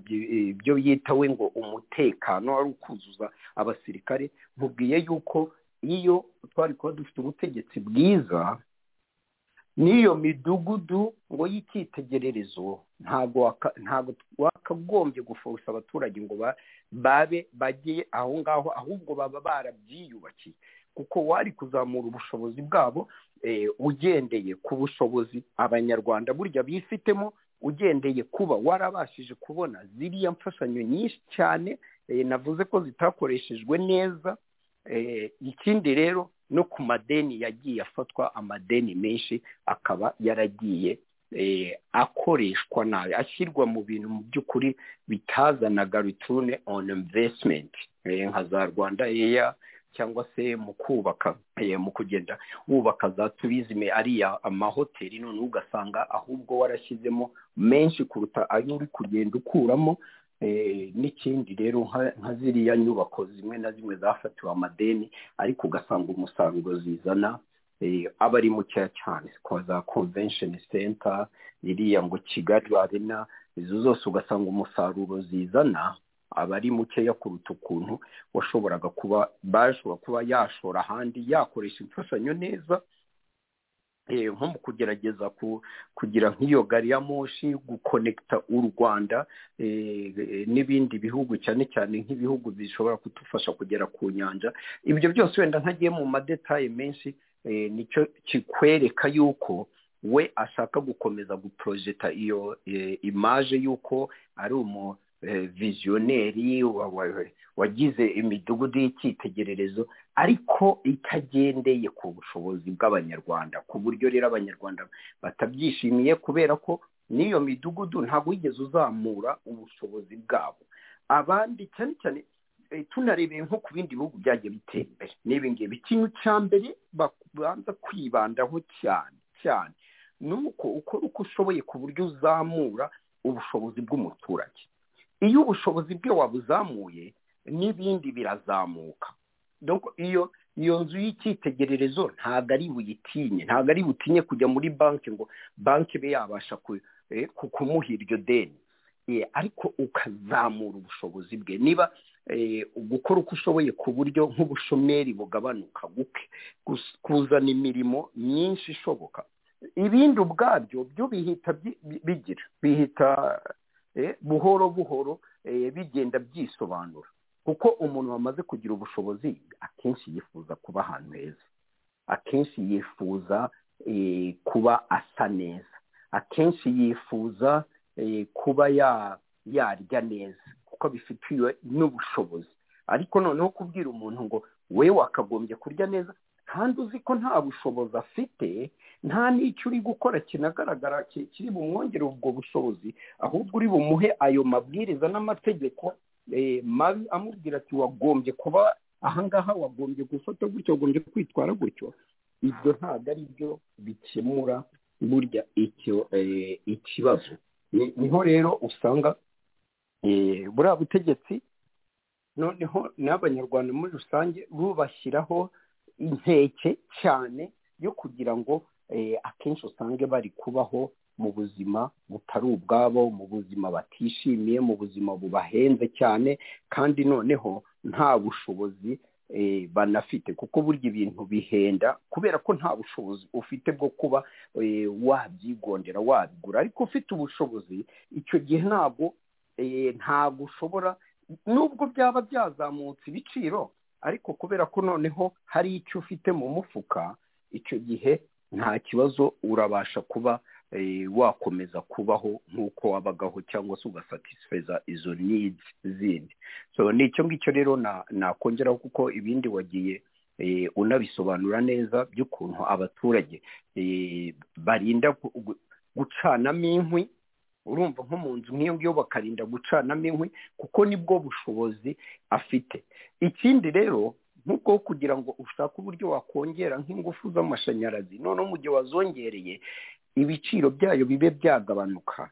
byo yitawe ngo umutekano ari ukuzuza abasirikare. Mubwiye yuko iyo twari kuba dufite ubutegetsi bwiza n'iyo midugudu ngo y'icyitegererezo ntabwo wakagombye gufusa abaturage ngo babe bagiye aho ngaho ahubwo baba barabyiyubakiye. Kuko wari kuzamura ubushobozi bwabo ugendeye ku bushobozi abanyarwanda burya bifitemo ugendeye kuba warabashije kubona ziriya mfashanyo nyinshi cyane navuze ko zitakoreshejwe neza ikindi rero no ku madeni yagiye afatwa amadeni menshi akaba yaragiye akoreshwa nabi ashyirwa mu bintu mu by'ukuri bitazanaga return on investment nka za rwanda eya cyangwa se mu kubaka mu kugenda wubaka za turizime ariya amahoteli noneho ugasanga ahubwo warashyizemo menshi kuruta ayo uri kugenda ukuramo n'ikindi rero nka ziriya nyubako zimwe na zimwe zafatiwe amadeni ariko ugasanga umusaruro zizana aba ari mukeya cyane. Kwa za convention center iriya ngo kigali arena izo zose ugasanga umusaruro zizana aba ari mukeya kuruta ukuntu washoboraga kuba bashobora kuba yashora ahandi yakoresha imfashanyo neza nko mu kugerageza kugira nk'iyo gari ya moshi gukonekita u rwanda n'ibindi bihugu cyane cyane nk'ibihugu bishobora kudufasha kugera ku nyanja. Ibyo byose wenda ntagiye mu madetaye menshi ni cyo kikwereka yuko we ashaka gukomeza guporojeta iyo imaje y'uko ari umu viziyoneri wagize imidugudu y'icyitegererezo ariko itagendeye ku bushobozi bw'abanyarwanda. Ku buryo rero abanyarwanda batabyishimiye kubera ko n'iyo midugudu ntabwo wigeze uzamura ubushobozi bwabo. Abandi cyane cyane tunarebeye nko ku bindi bihugu byagiye bitera imbere. N'ibi ngibi ikintu cya mbere babanza kwibandaho cyane cyane ni uko ukora uko ushoboye ku buryo uzamura ubushobozi bw'umuturage. Iyo ubushobozi bwe wabuzamuye n'ibindi birazamuka. Iyo iyo nzu y'icyitegererezo ntabwo ari buyitinye ntabwo ari butinye kujya muri banki ngo banki ibe yabasha kumuha iryo deni. Ariko ukazamura ubushobozi bwe. Niba gukora uko ushoboye ku buryo nk'ubushomeri bugabanuka kuzana imirimo myinshi ishoboka ibindi ubwabyo byo bihita bigira bihita buhoro buhoro bigenda byisobanura. Kuko umuntu wamaze kugira ubushobozi akenshi yifuza kuba ahantu heza. Akenshi yifuza kuba asa neza. Akenshi yifuza kuba yarya neza. Kuko bifitiwe n'ubushobozi. Ariko noneho kubwira umuntu ngo we wakagombye kurya neza? Kandi uzi ko nta bushobozi afite nta n'icyo uri gukora kinagaragara kiri bumwongere ubwo bushobozi. Ahubwo uri bumuhe ayo mabwiriza n'amategeko mabi amubwira ati wagombye kuba ahangaha wagombye gufata gutyo wagombye kwitwara gutyo. Ibyo ntabwo ari byo bikemura burya icyo ikibazo. Niho rero usanga buriya butegetsi noneho n'abanyarwanda muri rusange bubashyiraho inkeke cyane yo kugira ngo akenshi usange bari kubaho mu buzima butari ubwabo mu buzima batishimiye mu buzima bubahenze cyane kandi noneho nta bushobozi banafite. Kuko burya ibintu bihenda kubera ko nta bushobozi ufite bwo kuba wabyigondera wabigura. Ariko ufite ubushobozi icyo gihe ntabwo ntabwo ushobora nubwo byaba byazamutse ibiciro. Ariko kubera ko noneho hari icyo ufite mu mufuka icyo gihe nta kibazo urabasha kuba wakomeza kubaho nk'uko wabagaho cyangwa se ugasatisfeza izo needs zindi. Ni icyo ngicyo rero nakongeraho kuko ibindi wagiye unabisobanura neza by'ukuntu abaturage barinda gucanamo inkwi. Urumva nko mu nzu nk'iyo ngiyo bakarinda gucanamo inkwi kuko ni bwo bushobozi afite. Ikindi rero nk'uko kugira ngo ushake uburyo wakongera nk'ingufu z'amashanyarazi noneho mu gihe wazongereye ibiciro byayo bibe byagabanuka.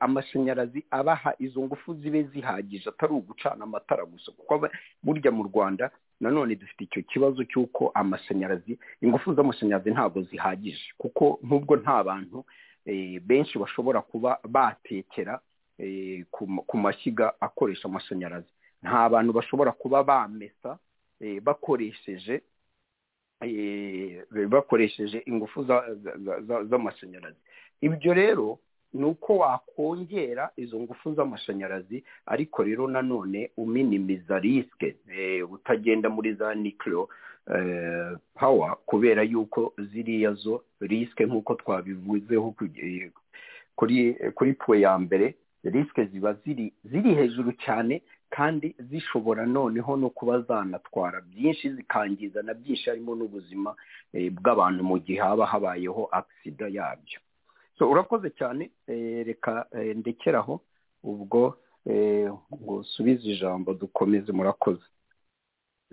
Amashanyarazi abaha izo ngufu zibe zihagije atari ugucana amatara gusa kuko burya mu rwanda nanone dufite icyo kibazo cy'uko amashanyarazi ingufu z'amashanyarazi ntabwo zihagije. Kuko nk'ubwo nta bantu benshi bashobora kuba batekera ku mashyiga akoresha amashanyarazi. Nta bantu bashobora kuba bamesa bakoresheje bakoresheje ingufu z'amashanyarazi. Ibyo rero ni uko wakongera izo ngufu z'amashanyarazi ariko rero nanone uminimiza risike utagenda muri za nikiro pawa kubera yuko ziriya zo risike nk'uko twabivuzeho kuri puwe ya mbere risike ziba ziri hejuru cyane kandi zishobora noneho no kuba zanatwara byinshi zikangiza na byinshi harimo n'ubuzima bw'abantu mu gihe haba habayeho agisida yabyo. So urakoze cyane reka ndekeraho ubwo ngo usubize ijambo dukomeze murakoze.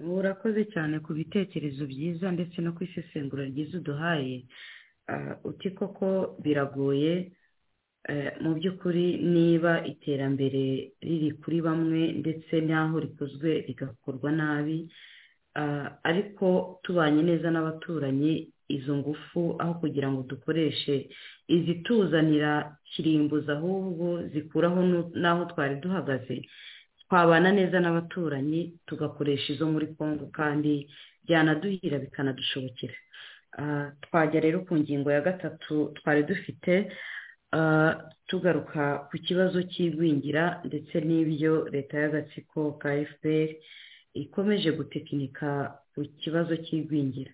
Urakoze cyane ku bitekerezo byiza ndetse no ku isesengura ryiza uduhaye. Uti koko biragoye mu by'ukuri niba iterambere riri kuri bamwe ndetse n'aho rikozwe rigakorwa nabi ariko tubanye neza n'abaturanyi izo ngufu aho kugira ngo dukoreshe izituzanira kirimbuzi ahubwo zikuraho n'aho twari duhagaze twabana neza n'abaturanyi tugakoresha izo muri congo kandi byanaduhira bikanadushobokera. Twajya rero ku ngingo ya gatatu twari dufite tugaruka ku kibazo cy'igwingira ndetse n'ibyo leta y'agatsiko ka fpr ikomeje gutekinika ku kibazo cy'igwingira.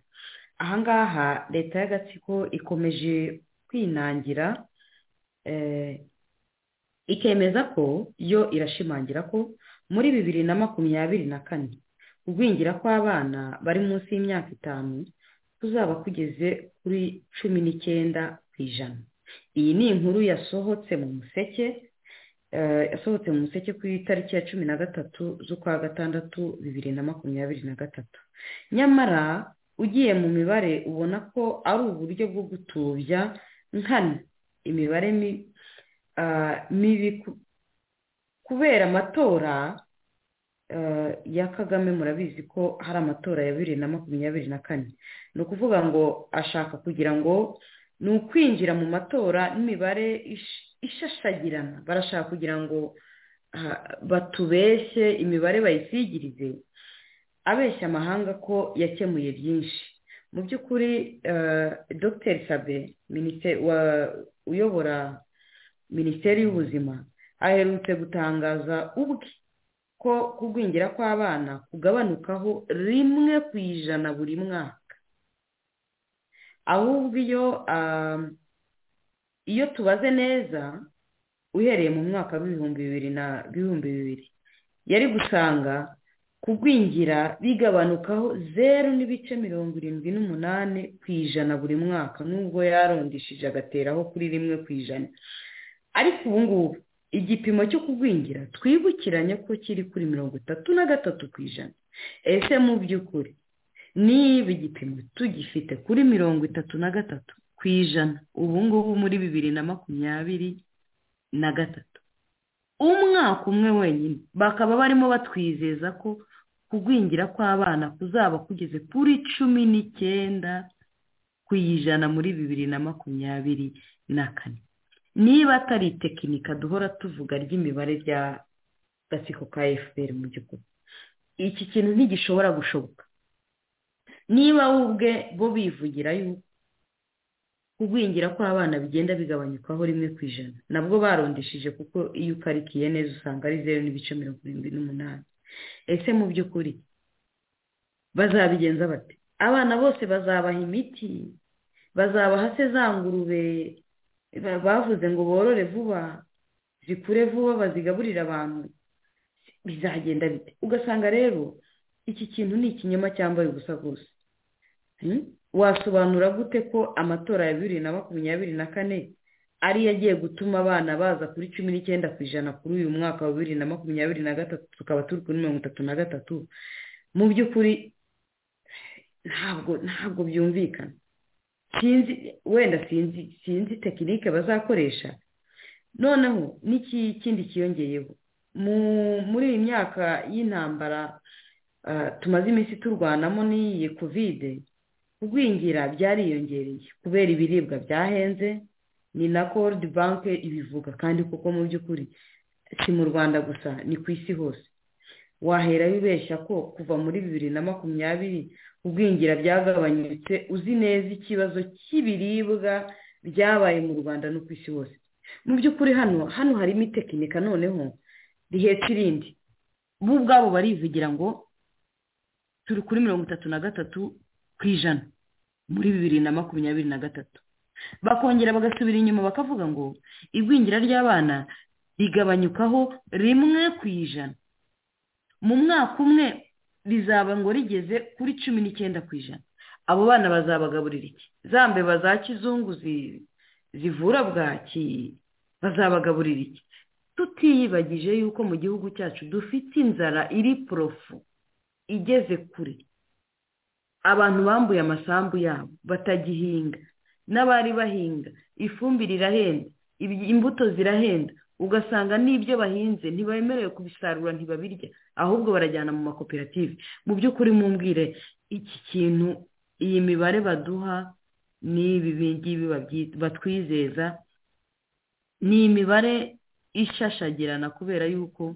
Ahangaha leta y'agatsiko ikomeje kwinangira ikemeza ko yo irashimangira ko muri bibiri na makumyabiri na kane kugwingira kw'abana bari munsi y'imyaka itanu kuzaba kugeze kuri cumi n'icyenda ku ijana. Iyi ni inkuru yasohotse mu museke yasohotse mu museke ku itariki ya cumi na gatatu z'ukwa gatandatu bibiri na makumyabiri na gatatu. Nyamara ugiye mu mibare ubona ko ari uburyo bwo gutubya nkana. Imibare mibi kubera amatora ya kagame murabizi ko hari amatora ya bibiri na makumyabiri na kane. Ni ukuvuga ngo ashaka kugira ngo ni ukwinjira mu matora n'imibare ishashagirana. Barashaka kugira ngo batubeshye imibare bayisigirize abeshya amahanga ko yakemuye byinshi. Mu by'ukuri dr. Sabe uyobora minisiteri y'ubuzima aherutse gutangaza ubwe ko kugwingira kw'abana kugabanukaho rimwe ku ijana buri mwaka. Ahubwo iyo iyo tubaze neza uhereye mu mwaka w'ibihumbi bibiri na bihumbi bibiri yari gusanga kugwingira bigabanukaho zeru n'ibice mirongo irindwi n'umunani ku ijana buri mwaka nubwo yarondishije agateraho kuri rimwe ku ijana. Ariko ubu ngubu igipimo cyo kugwingira twibukiranye ko kiri kuri mirongo itatu na gatatu ku ijana. Ese mu by'ukuri? Niba igipimo tugifite kuri mirongo itatu na gatatu ku ijana ubu ngubu muri bibiri na makumyabiri na gatatu. Umwaka umwe wenyine. Bakaba barimo batwizeza ko kugwingira kw'abana kuzaba kugeze kuri cumi n'icyenda ku ijana muri bibiri na makumyabiri na kane. Niba atari tekinika duhora tuvuga ry'imibare rya gatsiko ka fpr mu by'ukuri iki kintu ntigishobora gushoboka. Niba we ubwe bo bivugira yuko kugwingira kw'abana bigenda bigabanyukaho rimwe ku ijana. Nabwo barondesheje kuko iyo ukarikiye neza usanga ari zeru n'ibice mirongo irindwi n'umunani. Ese mu by'ukuri bazabigenza bate? Abana bose bazabaha imiti bazabaha se za ngurube bavuze ngo borore vuba zikure vuba bazigaburire abantu bizagenda bite? Ugasanga rero iki kintu ni ikinyoma cyambaye ubusa bwose wasobanura gute ko amatora ya bibiri na makumyabiri na kane ariyo agiye gutuma abana baza kuri cumi n'icyenda ku ijana kuri uyu mwaka wa bibiri na makumyabiri na gatatu tukaba turi kuri mirongo itatu na gatatu? Mu by'ukuri ntabwo ntabwo byumvikana. Sinzi wenda sinzi sinzi tekinike bazakoresha. Noneho n'iki kindi kiyongeyeho? Muri iyi myaka y'intambara tumaze iminsi turwanamo n'iyi kovide kugwingira byariyongereye kubera ibiribwa byahenze ni na korudi banke ibivuga kandi kuko mu by'ukuri si mu rwanda gusa ni ku isi hose. Wahera wibeshya ko kuva muri bibiri na makumyabiri kugwingira byagabanyutse uzi neza ikibazo cy'ibiribwa byabaye mu rwanda no ku isi hose. Mu by'ukuri hano hano harimo itekinika noneho rihetse irindi. Bo ubwabo barivugira ngo turi kuri mirongo itatu na gatatu ku ijana muri bibiri na makumyabiri na gatatu. Bakongera bagasubira inyuma bakavuga ngo igwingira ry'abana rigabanyukaho rimwe ku ijana. Mu mwaka umwe rizaba ngo rigeze kuri cumi n'icyenda ku ijana. Abo bana bazabagaburira iki? Za mbeba za kizungu zivura bwaki? Bazabagaburira iki? Tutiyibagije yuko mu gihugu cyacu dufite inzara iri porofu igeze kure. Abantu bambuye amasambu yabo batagihinga n'abari bahinga ifumbire irahenda imbuto zirahenda ugasanga n'ibyo bahinze ntibemerewe kubisarura ntibabirya ahubwo barajyana mu makoperative. Mu by'ukuri mumbwire iki kintu iyi mibare baduha n'ibi ngibi batwizeza ni imibare ishashagirana kubera yuko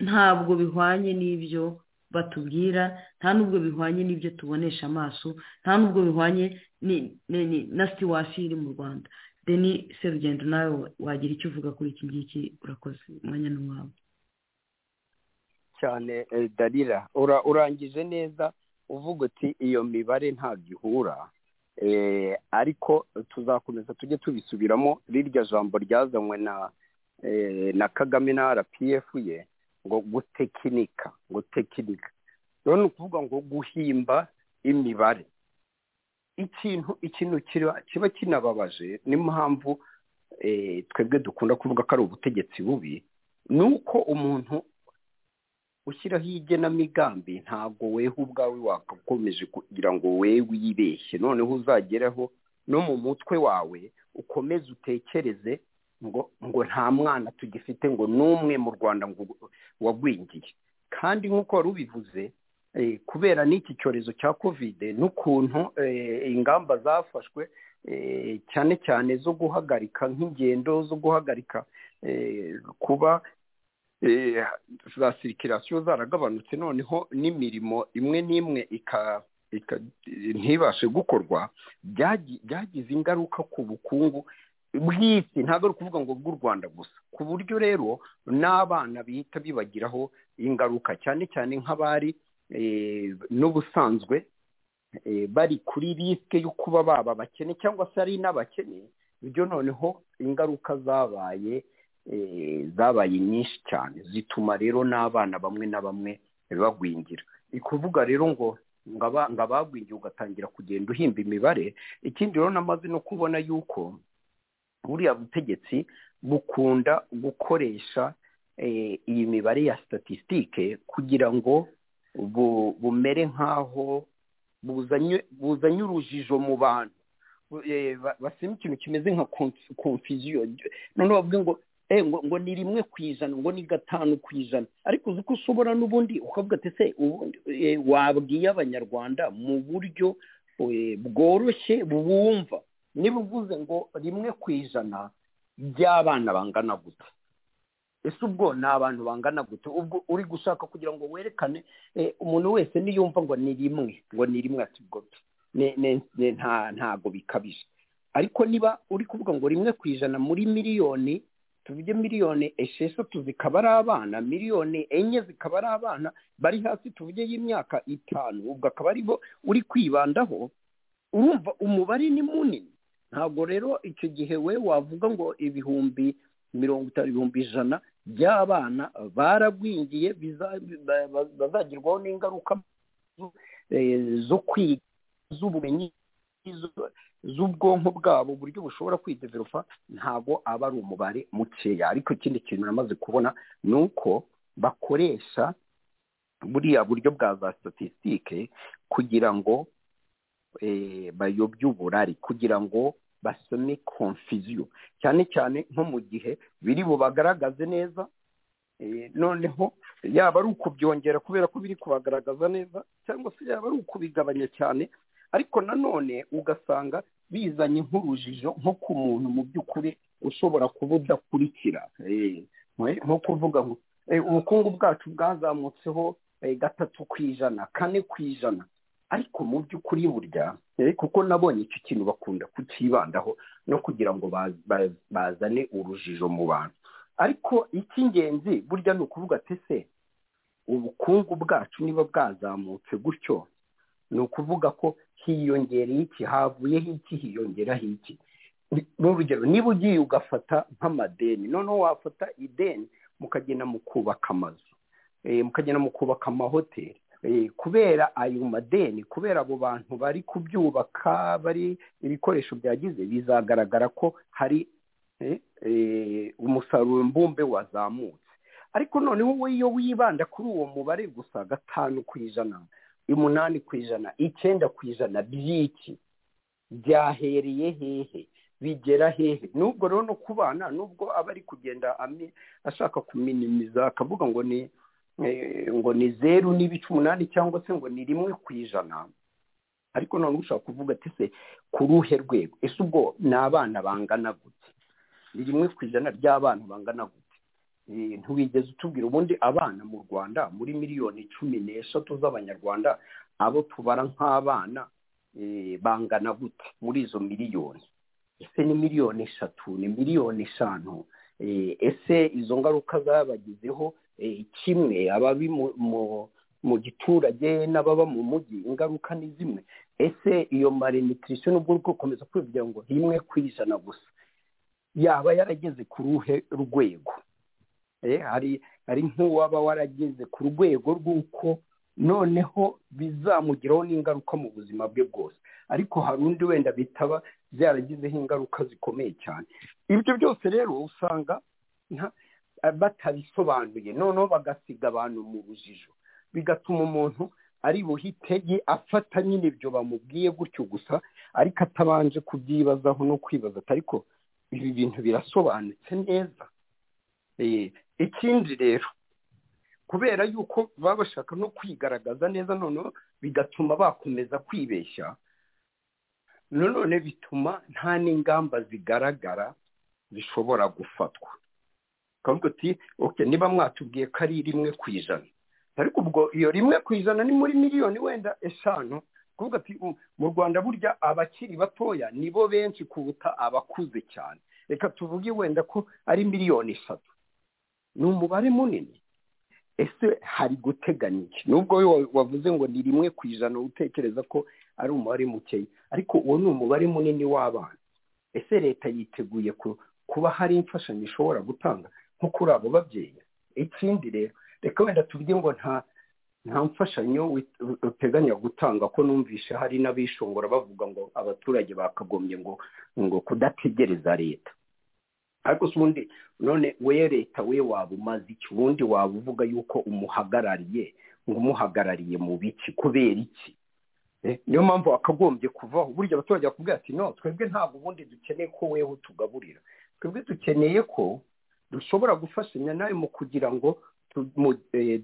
ntabwo bihwanye n'ibyo batubwira nta n'ubwo bihwanye n'ibyo tubonesha amaso nta n'ubwo bihwanye na situwasiyo iri mu rwanda. Deni serugendo nawe wagira icyo uvuga kuri iki ngiki urakoze umwanya n'uwawe cyane darira urangije neza uvuga uti iyo mibare ntabwo ihura. Ariko tuzakomeza tujye tubisubiramo rirya jambo ryazanywe na na kagame na rpf ye ngo gutekinika ngo tekinika rero ni ukuvuga ngo guhimba imibare ikintu ikintu kiba kinababaje n'impamvu twebwe dukunda kuvuga ko ari ubutegetsi bubi ni uko umuntu ushyiraho igenamigambi ntabwo weho ubwawe wakakomeje kugira ngo we wibeshye noneho uzagereho no mu mutwe wawe ukomeze utekereze ngo ngo nta mwana tugifite ngo n'umwe mu rwanda ngo wagwingiye. Kandi nk'uko wari ubivuze kubera n'iki cyorezo cya kovide n'ukuntu ingamba zafashwe cyane cyane zo guhagarika nk'ingendo zo guhagarika kuba za sirikirasiyo zaragabanutse noneho n'imirimo imwe n'imwe ntibashe gukorwa byagize ingaruka ku bukungu bw'isi ntabwo ari ukuvuga ngo bw'u rwanda gusa. Ku buryo rero n'abana bihita bibagiraho ingaruka cyane cyane nk'abari n'ubusanzwe bari kuri risike yo kuba baba abakene cyangwa se ari n'abakene ibyo noneho ingaruka zabaye zabaye nyinshi cyane. Zituma rero n'abana bamwe na bamwe bagwingira. Ni kuvuga rero ngo ngo abagwingiye ugatangira kugenda uhimba imibare. Ikindi rero namaze no kubona yuko buriya butegetsi bukunda gukoresha iyi mibare ya statisitike kugira ngo bumere nk'aho buzanye urujijo mu bantu. Basema ikintu kimeze nka konfiziyo noneho bavuge ngo ngo ni rimwe ku ijana ngo ni gatanu ku ijana. Ariko uzi ko ushobora n'ubundi ukavuga ati se wabwiye abanyarwanda mu buryo bworoshye bumva niba uvuze ngo rimwe ku ijana by'abana bangana gute? Ese ubwo ni abantu bangana gute? Ubwo uri gushaka kugira ngo werekane umuntu wese niyumva ngo ni rimwe ngo ni rimwe ati ubwo ntago bikabije. Ariko niba uri kuvuga ngo rimwe ku ijana muri miliyoni tuvuge miliyoni esheshatu zikaba ari abana miliyoni enye zikaba ari abana bari hasi tuvuge y'imyaka itanu ubwo akaba ari bo uri kwibandaho urumva umubare ni munini. Ntabwo rero icyo gihe we wavuga ngo ibihumbi mirongo itanu ibihumbi ijana by'abana baragwingiye bazagirwaho n'ingaruka zo kwiga z'ubumenyi z'ubwonko bwabo uburyo bushobora kwideveropa ntabwo aba ari umubare mukeya. Ariko ikindi kintu namaze kubona ni uko bakoresha buriya buryo bwa za statisitike kugira ngo bayobye uburari kugira ngo basome konfiziyo cyane cyane nko mu gihe biri bubagaragaze neza noneho yaba ari ukubyongera kubera ko biri kubagaragaza neza cyangwa se yaba ari ukubigabanya cyane ariko nanone ugasanga bizanye nk'urujijo nko ku muntu mu by'ukuri ushobora kuba udakurikira. Nko kuvuga ngo ubukungu bwacu bwazamutseho gatatu ku ijana kane ku ijana. Ariko mu by'ukuri burya kuko nabonye icyo kintu bakunda kukibandaho no kugira ngo bazane urujijo mu bantu. Ariko icy'ingenzi burya ni ukuvuga ati se ubukungu bwacu niba bwazamutse gutyo? Ni ukuvuga ko hiyongereye iki havuyeho iki hiyongeraho iki. N'urugero niba ugiye ugafata nk'amadeni noneho wafata ideni mukagenda mu kubaka amazu mukagenda mu kubaka amahoteli. Kubera ayo madeni kubera abo bantu bari kubyubaka bari ibikoresho byagize bizagaragara ko hari umusaruro mbumbe wazamutse. Ariko noneho we iyo wibanda kuri uwo mubare gusa gatanu ku ijana umunani ku ijana icyenda ku ijana by'iki? Byahereye hehe? Bigera hehe? Nubwo rero no ku bana nubwo aba ari kugenda ashaka kuminimiza akavuga ngo ni ngo ni zeru n'ibice umunani cyangwa se ngo ni rimwe ku ijana. Ariko none ushobora kuvuga ati se ku ruhe rwego? Ese ubwo ni abana bangana gute? Ni rimwe ku ijana ry'abana bangana gute? Ntiwigeze utubwira. Ubundi abana mu rwanda muri miliyoni cumi n'eshatu z'abanyarwanda abo tubara nk'abana bangana gute muri izo miliyoni? Ese ni miliyoni eshatu? Ni miliyoni eshanu? Ese izo ngaruka zabagizeho kimwe ababi mu giturage n'ababa mu mujyi ingaruka ni zimwe. Ese iyo malnutrition nubwo uri gukomeza kwibwira ngo rimwe ku ijana gusa? Yaba yarageze ku ruhe rwego hari hari nk'uwaba warageze ku rwego rw'uko noneho bizamugiraho n'ingaruka mu buzima bwe bwose. Ariko hari undi wenda bitaba byaragizeho ingaruka zikomeye cyane. Ibyo byose rero usanga batabisobanuye noneho bagasiga abantu mu rujijo. Bigatuma umuntu ari buhitege afata nyine ibyo bamubwiye gutyo gusa ariko atabanje kubyibazaho no kwibaza ariko ibi bintu birasobanutse neza? Ikindi rero kubera yuko baba bashaka no kwigaragaza neza noneho bigatuma bakomeza kwibeshya nanone bituma nta n'ingamba zigaragara zishobora gufatwa. Ukavuga uti oke niba mwatubwiye ko ari rimwe ku ijana. Ariko ubwo iyo rimwe ku ijana ni muri miliyoni wenda eshanu. Kuvuga ati mu rwanda burya abakiri batoya nibo benshi kuruta abakuze cyane. Reka tuvuge wenda ko ari miliyoni eshatu. Ni umubare munini. Ese hari guteganya iki? Nubwo wavuze ngo ni rimwe ku ijana utekereza ko ari umubare mukeya ariko uwo ni umubare munini w'abana ese leta yiteguye kuba hari imfashanyo ishobora gutanga nko kuri abo babyeyi ikindi rero reka wenda tuvuge ngo nta nta mfashanyo uteganya gutanga ko numvishe hari n'abishongora bavuga ngo abaturage bakagombye ngo ngo kudategereza leta. Ariko si ubundi none we leta we waba umaze iki? Ubundi waba uvuga yuko umuhagarariye ngo umuhagarariye mu biki? Kubera iki? Niyo mpamvu wakagombye kuvaho. Burya abaturage bakubwira ati no twebwe ntabwo ubundi dukeneye ko weho tugaburira. Twebwe dukeneye ko dushobora gufashanya nawe mu kugira ngo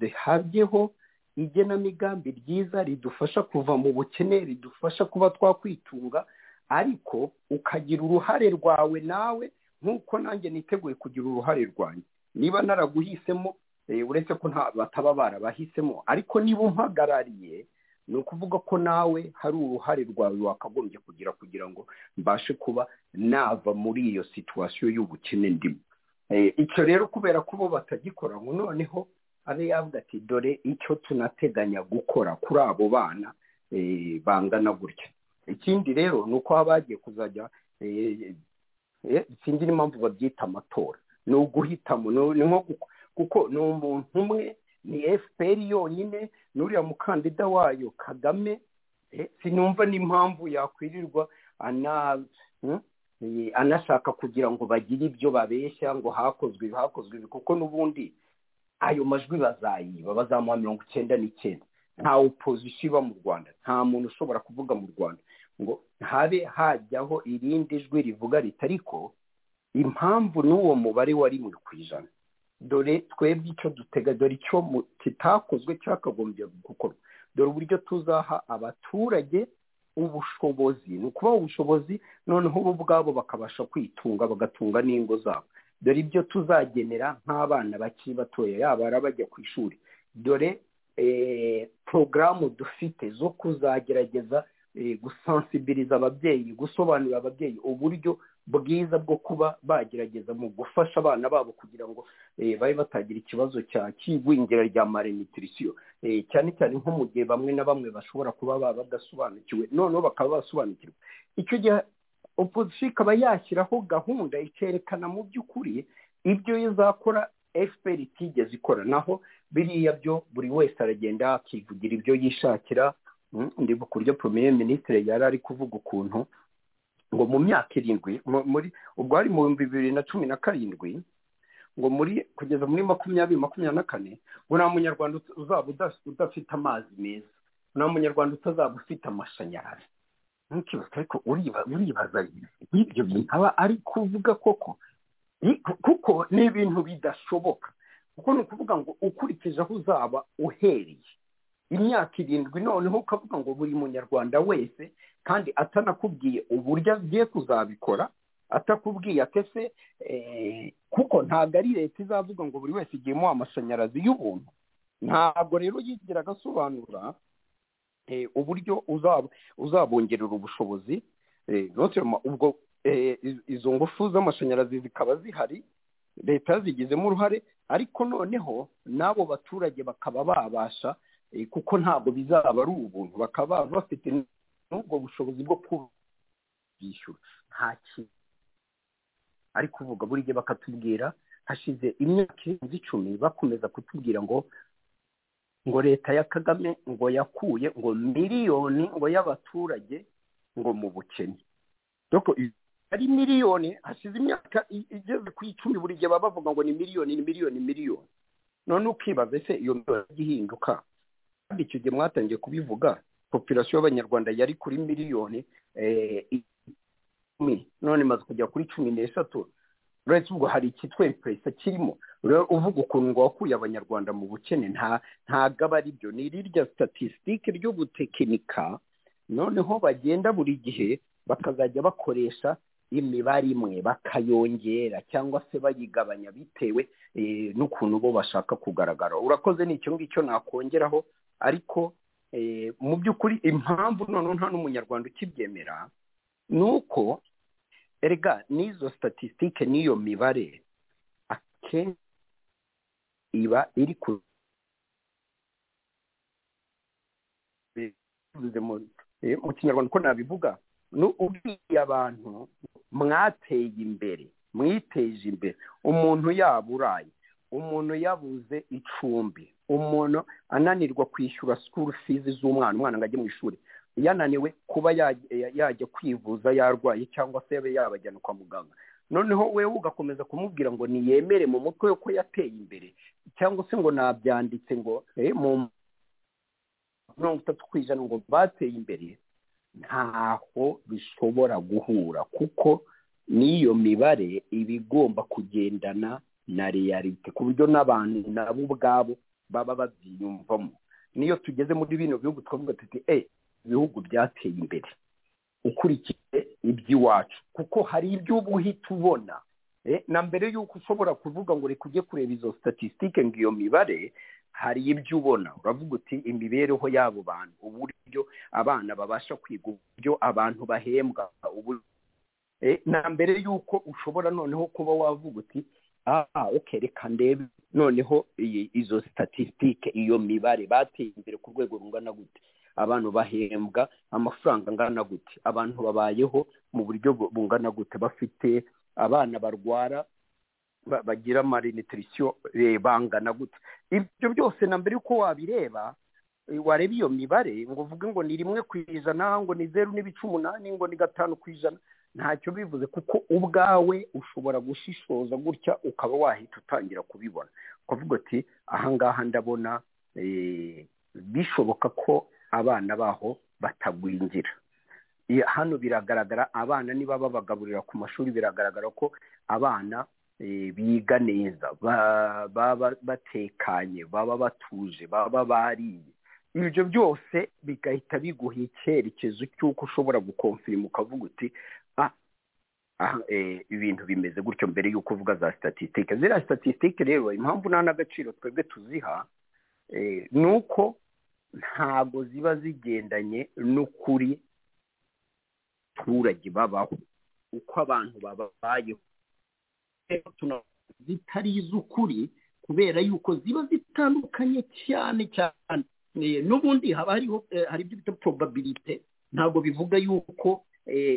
duhabyeho igenamigambi ryiza ridufasha kuva mu bukene ridufasha kuba twakwitunga ariko ukagira uruhare rwawe nawe nk'uko nanjye niteguye kugira uruhare rwanjye. Niba naraguhisemo uretse ko bataba barabahisemo ariko niba umpagarariye ni ukuvuga ko nawe hari uruhare rwawe wakagombye kugira kugira ngo mbashe kuba nava muri iyo situwasiyo y'ubukene ndimo. Icyo rero kubera ko bo batagikora ngo noneho abe yavuga ati dore icyo tunateganya gukora kuri abo bana bangana gutya. Ikindi rero ni uko haba hagiye kuzajya sinzi n'impamvu babyita amatora. Ni uguhitamo ni nko kuko ni umuntu umwe ni fpr yonyine n'uriya mukandida wayo kagame sinumva n'impamvu yakwirirwa anashaka kugira ngo bagire ibyo babeshya ngo hakozwe hakozwe ibi kuko n'ubundi ayo majwi bazayiba bazamuha mirongo icyenda n'icyenda. Nta opozisiyo iba mu rwanda nta muntu ushobora kuvuga mu rwanda. Ngo habe hajyaho irindi jwi rivuga rita ariko impamvu n'uwo mubare wa rimwe ku ijana. Dore twebwe icyo dutega dore icyo kitakozwe cyakagombye gukorwa. Dore uburyo tuzaha abaturage ubushobozi. Ni ukubaha ubushobozi noneho bo ubwabo bakabasha kwitunga bagatunga n'ingo zabo. Dore ibyo tuzagenera nk'abana bakiri batoya yaba ari abajya ku ishuri. Dore porogaramu dufite zo kuzagerageza gusansibiriza ababyeyi gusobanurira ababyeyi uburyo bwiza bwo kuba bagerageza mu gufasha abana babo kugira ngo babe batagira ikibazo cya kigwingira rya malnutrition. Cyane cyane nko mu gihe bamwe na bamwe bashobora kuba baba badasobanukiwe noneho bakaba basobanukirwa. Icyo gihe opozisiyo ikaba yashyiraho gahunda ikerekana mu by'ukuri ibyo izakora fpr itigeze ikora. Naho biriya byo buri wese aragenda akivugira ibyo yishakira ndibuka uburyo premier minisitiri yari ari kuvuga ukuntu ngo mu myaka irindwi muri ubwo hari mu bihumbi bibiri na cumi na karindwi ngo muri kugeza muri makumyabiri makumyabiri na kane ngo nta munyarwanda uzaba udafite amazi meza. Nta munyarwanda utazaba ufite amashanyarazi. Ntukibaze ariko uribaza nk'ibyo bintu aba ari kuvuga koko. Kuko ni ibintu bidashoboka. Kuko ni ukuvuga ngo ukurikije aho uzaba uhereye. Imyaka irindwi noneho ukavuga ngo buri munyarwanda wese kandi atanakubwiye uburyo agiye kuzabikora atakubwiye atese kuko ntabwo ari leta izavuga ngo buri wese igiyemo amashanyarazi y'ubuntu. Ntabwo rero yigira agasobanura uburyo uzabongerera ubushobozi ubwo izo ngufu z'amashanyarazi zikaba zihari leta yazigizemo uruhare ariko noneho n'abo baturage bakaba babasha kuko ntabwo bizaba ari ubuntu. Bakaba bafite n'ubwo bushobozi bwo kubishyura nta kintu ari kuvuga. Buri gihe bakatubwira hashize imyaka irenze icumi bakomeza kutubwira ngo ngo leta ya kagame ngo yakuye ngo miliyoni ngo y'abaturage ngo mu bukene. Ari miliyoni hashize imyaka igeze ku icumi buri gihe baba bavuga ngo ni miliyoni ni miliyoni miliyoni. None ukibaza ese iyo miliyoni ihinduka kandi icyo gihe mwatangiye kubivuga popirasiyo y'abanyarwanda yari kuri miliyoni none imaze kujya kuri cumi n'eshatu uretse ubwo hari icyitwa impuresa kirimo? Uvuga ukuntu ngo wakuye abanyarwanda mu bukene ntabwo aba ari byo. Ni irirya statisitike ry'ubutekinika noneho bagenda buri gihe bakazajya bakoresha imibare imwe bakayongera cyangwa se bayigabanya bitewe n'ukuntu bo bashaka kugaragara. Urakoze ni icyo ngicyo nakongeraho ariko mu by'ukuri impamvu noneho nta n'umunyarwanda ukibyemera ni uko erega n'izo statisitike n'iyo mibare akenshi iba iri ku mu kinyarwanda uko nabivuga ubwiye abantu mwateye imbere mwiteje imbere. Umuntu yaba uraye umuntu yabuze icumbi. Umuntu ananirwa kwishyura sikuru fizi z'umwana umwana ngo ajye mu ishuri. Yananiwe kuba yajya kwivuza yarwaye cyangwa se yabe yabajyana kwa muganga. Noneho we ugakomeza kumubwira ngo niyemere mu mutwe we ko yateye imbere cyangwa se ngo nabyanditse ngo mu mirongo itatu ku ijana ngo bateye imbere. Ntaho bishobora guhura kuko n'iyo mibare iba igomba kugendana na reyalite ku buryo n'abantu nabo ubwabo baba babyiyumvamo. Niyo tugeze muri bino bihugu twavuga tuti eee ibihugu byateye imbere. Ukurikije iby'iwacu. Kuko hari ibyo uba uhita ubona na mbere y'uko ushobora kuvuga ngo reka ujye kureba izo statisitike ngo iyo mibare hari ibyo ubona. Uravuga uti imibereho y'abo bantu. Uburyo abana babasha kwiga uburyo abantu bahembwa na mbere y'uko ushobora noneho kuba wavuga uti aha oke reka ndebe. Noneho izo statisitike iyo mibare bateye imbere ku rwego rungana gute? Abantu bahembwa amafaranga angana gute? Abantu babayeho mu buryo bungana gute? Bafite abana barwara bagira malinitirisiyo bangana gute? Ibyo byose na mbere y'uko wabireba wareba iyo mibare ngo uvuge ngo ni rimwe ku ijana ngo ni zeru n'ibice umunani ngo ni gatanu ku ijana ntacyo bivuze kuko ubwawe ushobora gushishoza gutya ukaba wahita utangira kubibona. Ukavuga ati ahangaha ndabona bishoboka ko abana baho batagwingira. Hano biragaragara abana niba babagaburira ku mashuri biragaragara ko abana biga neza baba batekanye baba batuje baba bariye. Ibyo byose bigahita biguha icyerekezo cy'uko ushobora gukomfirima ukavuga uti ibintu bimeze gutyo mbere y'uko uvuga za statisitike ziriya statisitike rero impamvu nta n'agaciro twebwe tuziha ni uko ntabwo ziba zigendanye n'ukuri abaturage babaho uko abantu babayeho zitari iz'ukuri kubera yuko ziba zitandukanye cyane cyane. N'ubundi haba hariho hari ibyo bita probabilite ntabwo bivuga yuko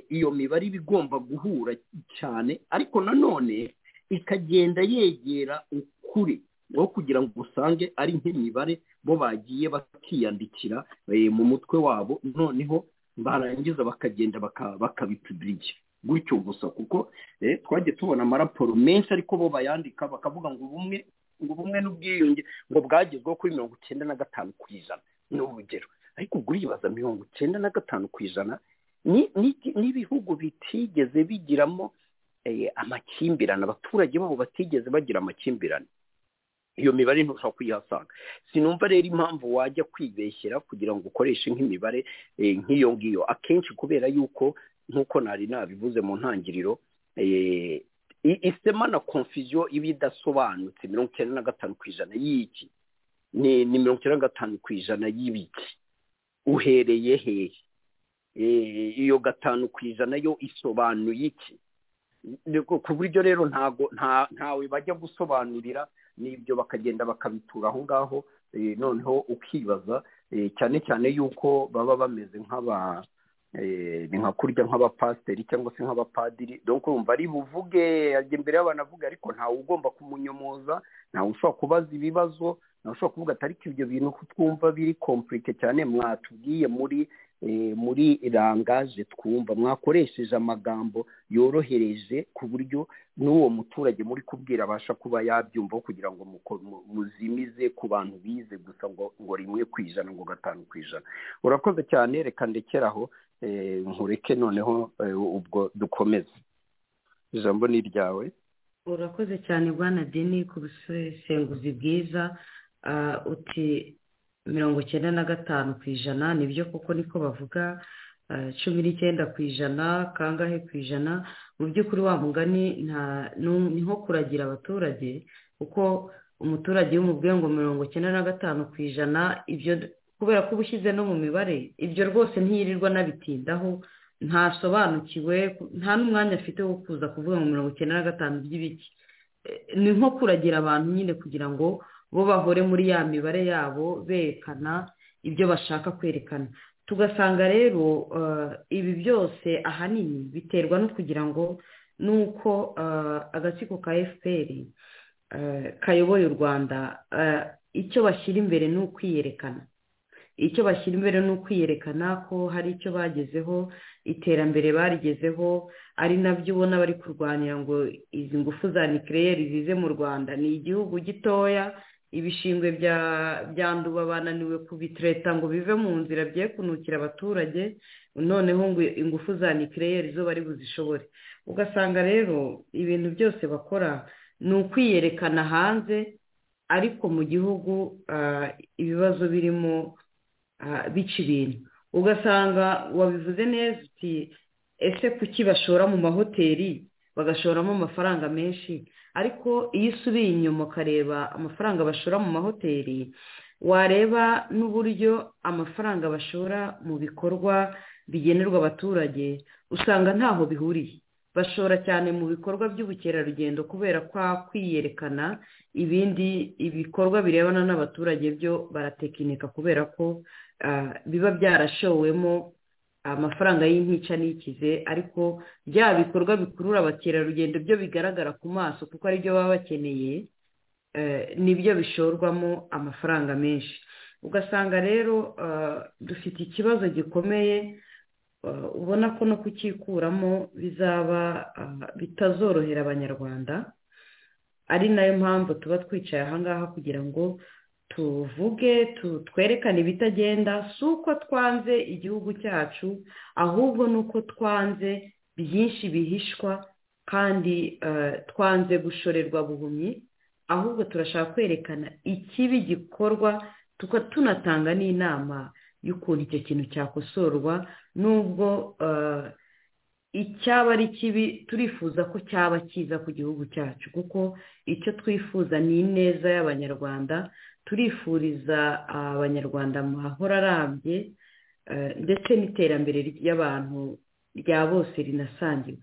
iyo mibare iba igomba guhura cyane ariko nanone ikagenda yegera ukuri aho kugira ngo usange ari nk'imibare bo bagiye bakiyandikira mu mutwe wabo noneho barangiza bakagenda bakabipibirija gutyo gusa kuko twagiye tubona amaraporo menshi ariko bo bayandika bakavuga ngo ubumwe ngo ubumwe n'ubwiyunge ngo bwagezweho kuri mirongo icyenda na gatanu ku ijana. Ni urugero. Ariko ubwo uribaza mirongo icyenda na gatanu ku ijana n'ibihugu bitigeze bigiramo amakimbirane. Abaturage babo batigeze bagira amakimbirane. Iyo mibare ntushobora kuyihasanga. Sinumva rero impamvu wajya kwibeshyera kugira ngo ukoreshe nk'imibare nk'iyo ngiyo. Akenshi kubera yuko nk'uko nari nabivuze mu ntangiriro isema na konfuziyo iba idasobanutse. Mirongo icyenda na gatanu ku ijana y'iki? Ni mirongo icyenda na gatanu ku ijana y'ibiki? Uhereye hehe? Iyo gatanu ku ijana yo isobanuye iki? Ku buryo rero ntago ntawe bajya gusobanurira n'ibyo bakagenda bakabitura aho ngaho noneho ukibaza cyane cyane yuko baba bameze nk'aba ni nka kurya nk'abapasiteri cyangwa se nk'abapadiri. Dore urumva ari buvuge ajya imbere y'abantu avuga ariko ntawe ugomba kumunyomoza ntawe ushobora kubaza ibibazo ushobora kuvuga ati ariko ibyo bintu twumva biri kompurike cyane. Mwatubwiye muri muri rangaje twumva. Mwakoresheje amagambo yorohereje ku buryo n'uwo muturage muri kubwira abasha kuba yabyumvaho kugira ngo muzimize ku bantu bize gusa ngo rimwe ku ijana ngo gatanu ku ijana. Urakoze cyane. Reka ndekeraho nkureke noneho ubwo dukomeze. Ijambo ni iryawe. Urakoze cyane bwana deni ku busesenguzi bwiza. Uti mirongo icyenda na gatanu ku ijana ni byo koko niko bavuga. Cumi n'icyenda ku ijana kangahe ku ijana. Mu by'ukuri wa mugani ni nko kuragira abaturage kuko umuturage iyo umubwiye ngo mirongo icyenda na gatanu ku ijana ibyo kubera ko uba ushyize no mu mibare ibyo rwose ntiyirirwa nabitindaho ntasobanukiwe nta n'umwanya afite wo kuza kuvuga ngo mirongo icyenda na gatanu by'ibiki. Ni nko kuragira abantu nyine kugira ngo bo bahore muri ya mibare yabo berekana ibyo bashaka kwerekana. Tugasanga rero ibi byose ahanini biterwa no kugira ngo nuko agatsiko ka fpr kayoboye u rwanda icyo bashyira imbere ni ukwiyerekana. Icyo bashyira imbere ni ukwiyerekana ko hari icyo bagezeho iterambere barigezeho ari na byo ubona bari kurwanira ngo izi ngufu za nikireyeri zize mu rwanda. Ni igihugu gitoya ibishingwe bya nduba bananiwe kubitireta ngo bive mu nzira bye kunukira abaturage noneho ngo ingufu za nikireyeri zo bari buzishobore. Ugasanga rero ibintu byose bakora ni ukwiyerekana hanze ariko mu gihugu ibibazo birimo bica ibintu. Ugasanga wabivuze neza uti ese kuki bashora mu mahoteli? Bagashoramo amafaranga menshi ariko iyo usubiye inyuma ukareba amafaranga bashora mu mahoteli wareba n'uburyo amafaranga bashora mu bikorwa bigenerwa abaturage usanga ntaho bihuriye. Bashora cyane mu bikorwa by'ubukerarugendo kubera kwa kwiyerekana ibindi ibikorwa birebana n'abaturage byo baratekinika kubera ko biba byarashowemo amafaranga y'intica n'ikize ariko bya bikorwa bikurura abakerarugendo byo bigaragara ku maso kuko ari byo baba bakeneye ni byo bishorwamo amafaranga menshi. Ugasanga rero dufite ikibazo gikomeye ubona ko no kucyikuramo bizaba bitazorohera abanyarwanda ari na yo mpamvu tuba twicaye ahangaha kugira ngo tuvuge twerekane ibitagenda si uko twanze igihugu cyacu ahubwo ni uko twanze byinshi bihishwa kandi twanze gushorerwa buhumyi ahubwo turashaka kwerekana ikibi gikorwa tunatanga n'inama y'ukuntu icyo kintu cyakosorwa n'ubwo icyaba ari kibi turifuza ko cyaba cyiza ku gihugu cyacu kuko icyo twifuza ni ineza y'abanyarwanda turifuriza abanyarwanda amahoro arambye ndetse n'iterambere ry'abantu rya bose rinasangiwe.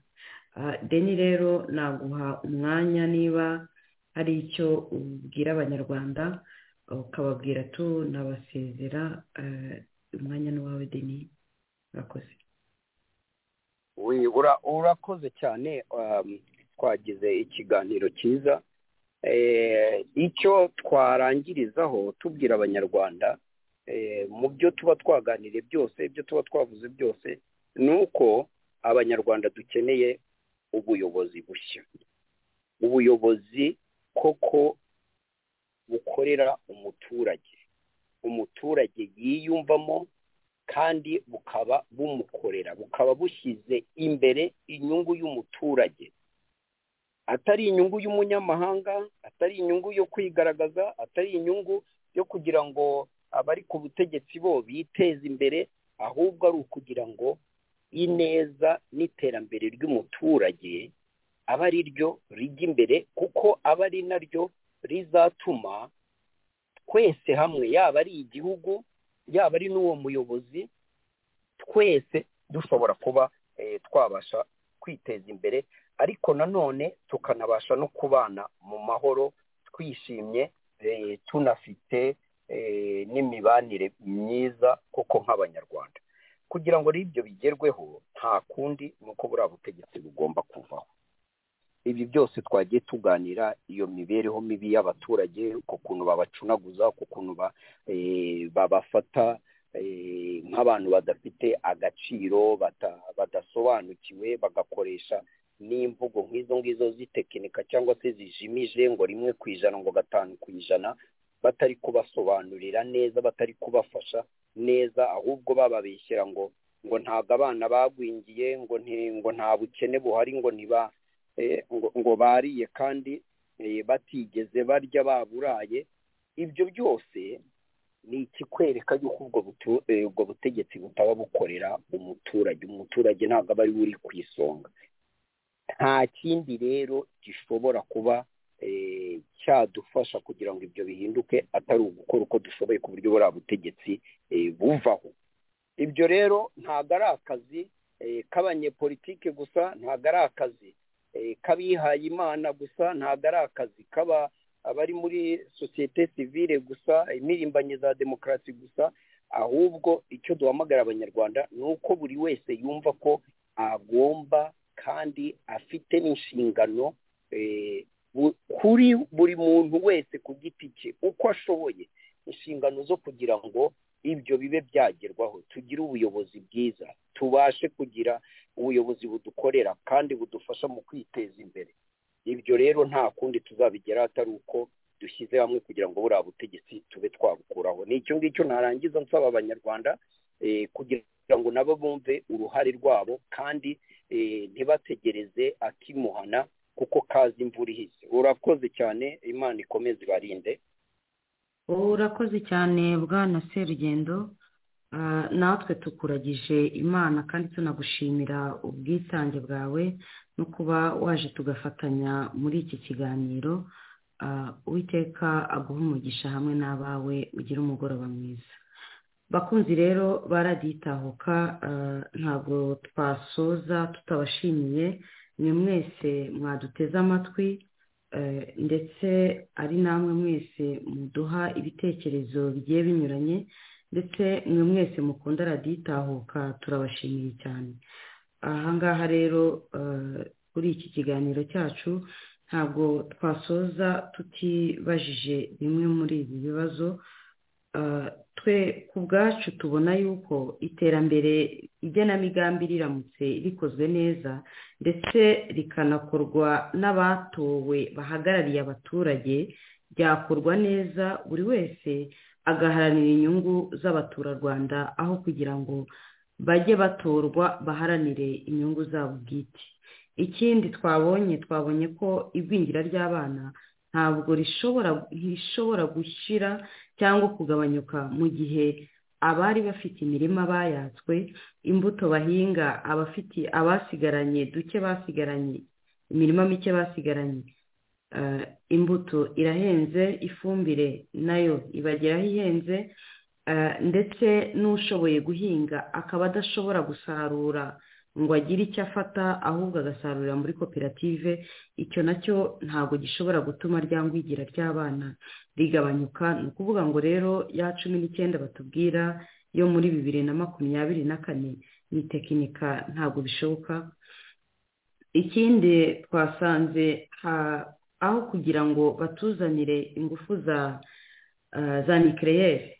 Deni rero naguha umwanya niba hari icyo ubwira abanyarwanda ukababwira tunabasezera umwanya n'uwawe deni urakoze. Urakoze cyane twagize ikiganiro cyiza. Icyo twarangirizaho tubwira abanyarwanda mu byo tuba twaganiriye byose ibyo tuba twavuze byose ni uko abanyarwanda dukeneye ubuyobozi bushya. Ubuyobozi koko bukorera umuturage. Umuturage yiyumvamo kandi bukaba bumukorera bukaba bushyize imbere inyungu y'umuturage. Atari inyungu y'umunyamahanga atari inyungu yo kwigaragaza atari inyungu yo kugira ngo abari ku butegetsi bo biteze imbere ahubwo ari ukugira ngo ineza n'iterambere ry'umuturage aba ari ryo rijya imbere kuko aba ari naryo rizatuma twese hamwe yaba ari igihugu yaba ari n'uwo muyobozi twese dushobora kuba twabasha kwiteza imbere ariko nanone tukanabasha no kubana mu mahoro twishimye tunafite n'imibanire myiza koko nk'abanyarwanda. Kugira ngo ibyo bigerweho nta kundi ni uko buriya butegetsi bugomba kuvaho. Ibi byose twagiye tuganira iyo mibereho mibi y'abaturage ku kuntu babacunaguza ku kuntu babafata nk'abantu badafite agaciro badasobanukiwe bagakoresha n'imvugo nk'izo ngizo z'itekinika cyangwa se zijimije ngo rimwe ku ijana ngo gatanu ku ijana batari kubasobanurira neza batari kubafasha neza ahubwo bababeshyira ngo ngo ntabwo abana bagwingiye ngo ngo nta bukene buhari ngo ntiba ngo bariye kandi batigeze barya baburaye. Ibyo byose ni ikikwereka yuko ubwo butegetsi butaba bukorera umuturage. Umuturage ntabwo aba ari we uri ku isonga. Nta kindi rero gishobora kuba cyadufasha kugira ngo ibyo bihinduke atari ugukora uko dushoboye ku buryo buriya butegetsi buvaho. Ibyo rero ntabwo ari akazi k'abanyepolitike gusa ntabwo ari akazi k'abihaye imana gusa ntabwo ari akazi k'aba abari muri sosiyete sivile gusa impirimbanyi za demokarasi gusa ahubwo icyo duhamagara abanyarwanda ni uko buri wese yumva ko agomba kandi afite n'inshingano kuri buri muntu wese ku giti cye uko ashoboye inshingano zo kugira ngo ibyo bibe byagerwaho. Tugire ubuyobozi bwiza tubashe kugira ubuyobozi budukorera kandi budufasha mu kwiteza imbere. Ibyo rero nta kundi tuzabigeraho atari uko dushyize hamwe kugira ngo buriya butegetsi tube twabukuraho. Ni icyo ngicyo narangiza nsaba abanyarwanda kugira ngo nabo bumve uruhare rwabo kandi ntibategereze akimuhana kuko kazi imvura ihise. Urakoze cyane imana ikomeze ibarinde. Urakoze cyane bwana serugendo. Natwe tukuragije imana kandi tunagushimira ubwitange bwawe no kuba waje tugafatanya muri iki kiganiro. Uwiteka aguha umugisha hamwe n'abawe ugira umugoroba mwiza. Bakunzi rero baraditahuka ntabwo twasoza tutabashimiye ni mwese mwaduteze amatwi ndetse ari namwe mwese muduha ibitekerezo bigiye binyuranye ndetse mwe mwese mukunda raditahuka turabashimiye cyane. Ahangaha rero kuri iki kiganiro cyacu ntabwo twasoza tutibajije bimwe muri ibi bibazo twe ku bwacu tubona yuko iterambere igenamigambi riramutse rikozwe neza ndetse rikanakorwa n'abatowe bahagarariye abaturage ryakorwa neza buri wese agaharanira inyungu z'abaturarwanda aho kugira ngo bajye batorwa baharanire inyungu zabo bwite. Ikindi twabonye twabonye ko igwingira ry'abana ntabwo rishobora gushyira cyangwa kugabanyuka mu gihe abari bafite imirima bayatswe imbuto bahinga abafite abasigaranye duke basigaranye imirima mike basigaranye imbuto irahenze ifumbire na yo ibageraho ihenze ndetse n'ushoboye guhinga akaba adashobora gusarura ngo agire icyo afata ahubwo agasarurira muri koperative icyo na cyo ntabwo gishobora gutuma ryangwigira ry'abana rigabanyuka. Ni ukuvuga ngo rero ya cumi n'icyenda batubwira yo muri bibiri na makumyabiri na kane ni tekinika ntabwo bishoboka. Ikindi twasanze aho kugira ngo batuzanire ingufu za za nikireyeri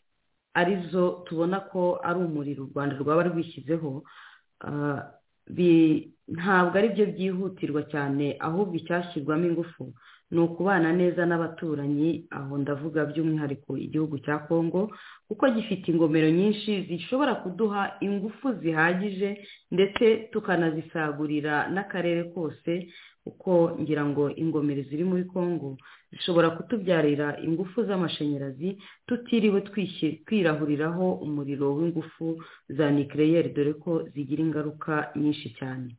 ari zo tubona ko ari umuriro u rwanda rwaba rwishyizeho ntabwo ari byo byihutirwa cyane ahubwo icyashyirwamo ingufu ni ukubana neza n'abaturanyi aho ndavuga by'umwihariko igihugu cya kongo kuko gifite ingomero nyinshi zishobora kuduha ingufu zihagije ndetse tukanazisagurira n'akarere kose kuko ngira ngo ingomero ziri muri kongo zishobora kutubyarira ingufu z'amashanyarazi tutiriwe twirahuriraho umuriro w'ingufu za nikireyeri dore ko zigira ingaruka nyinshi cyane.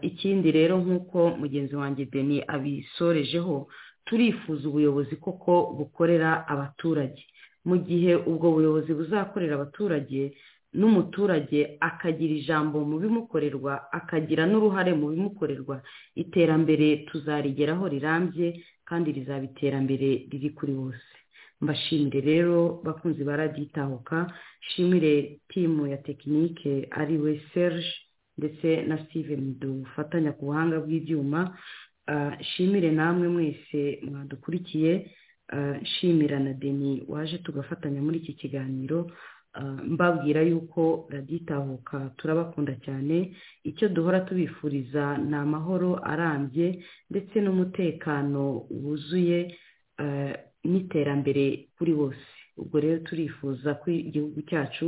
Ikindi rero nk'uko mugenzi wanjye deni abisorejeho turifuza ubuyobozi koko bukorera abaturage. Mu gihe ubwo buyobozi buzakorera abaturage n'umuturage akagira ijambo mu bimukorerwa akagira n'uruhare mu bimukorerwa iterambere tuzarigeraho rirambye kandi rizaba iterambere riri kuri bose. Mbashimire rero bakunzi baraditahuka shimire timu ya tekinike ari we serge ndetse na steven dufatanya ku buhanga bw'ibyuma. Shimire namwe mwese mwadukurikiye. Shimira na deni waje tugafatanya muri iki kiganiro. Mbabwira yuko raditahuka turabakunda cyane. Icyo duhora tubifuriza ni amahoro arambye ndetse n'umutekano wuzuye n'iterambere kuri bose. Ubwo rero turifuza ko igihugu cyacu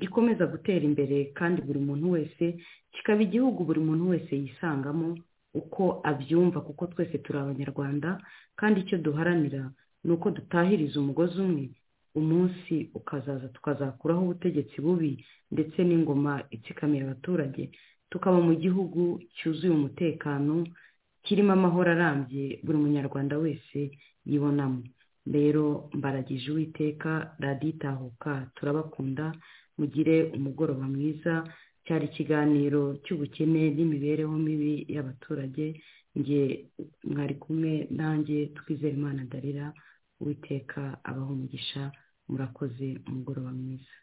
gikomeza gutera imbere kandi buri muntu wese kikaba igihugu buri muntu wese yisangamo uko abyumva kuko twese turi abanyarwanda kandi icyo duharanira ni uko dutahiriza umugozi umwe umunsi ukazaza tukazakuraho ubutegetsi bubi ndetse n'ingoma itsikamiye abaturage. Tukaba mu gihugu cyuzuye umutekano kirimo amahoro arambye buri munyarwanda wese yibonamo. Rero mbaragije uwiteka raditahuka. Turabakunda mugire umugoroba mwiza. Cyari ikiganiro cy'ubukene n'imibereho mibi y'abaturage. Nge mwari kumwe nanjye twizere imana darira uwiteka abaho umugisha murakoze umugoroba mwiza.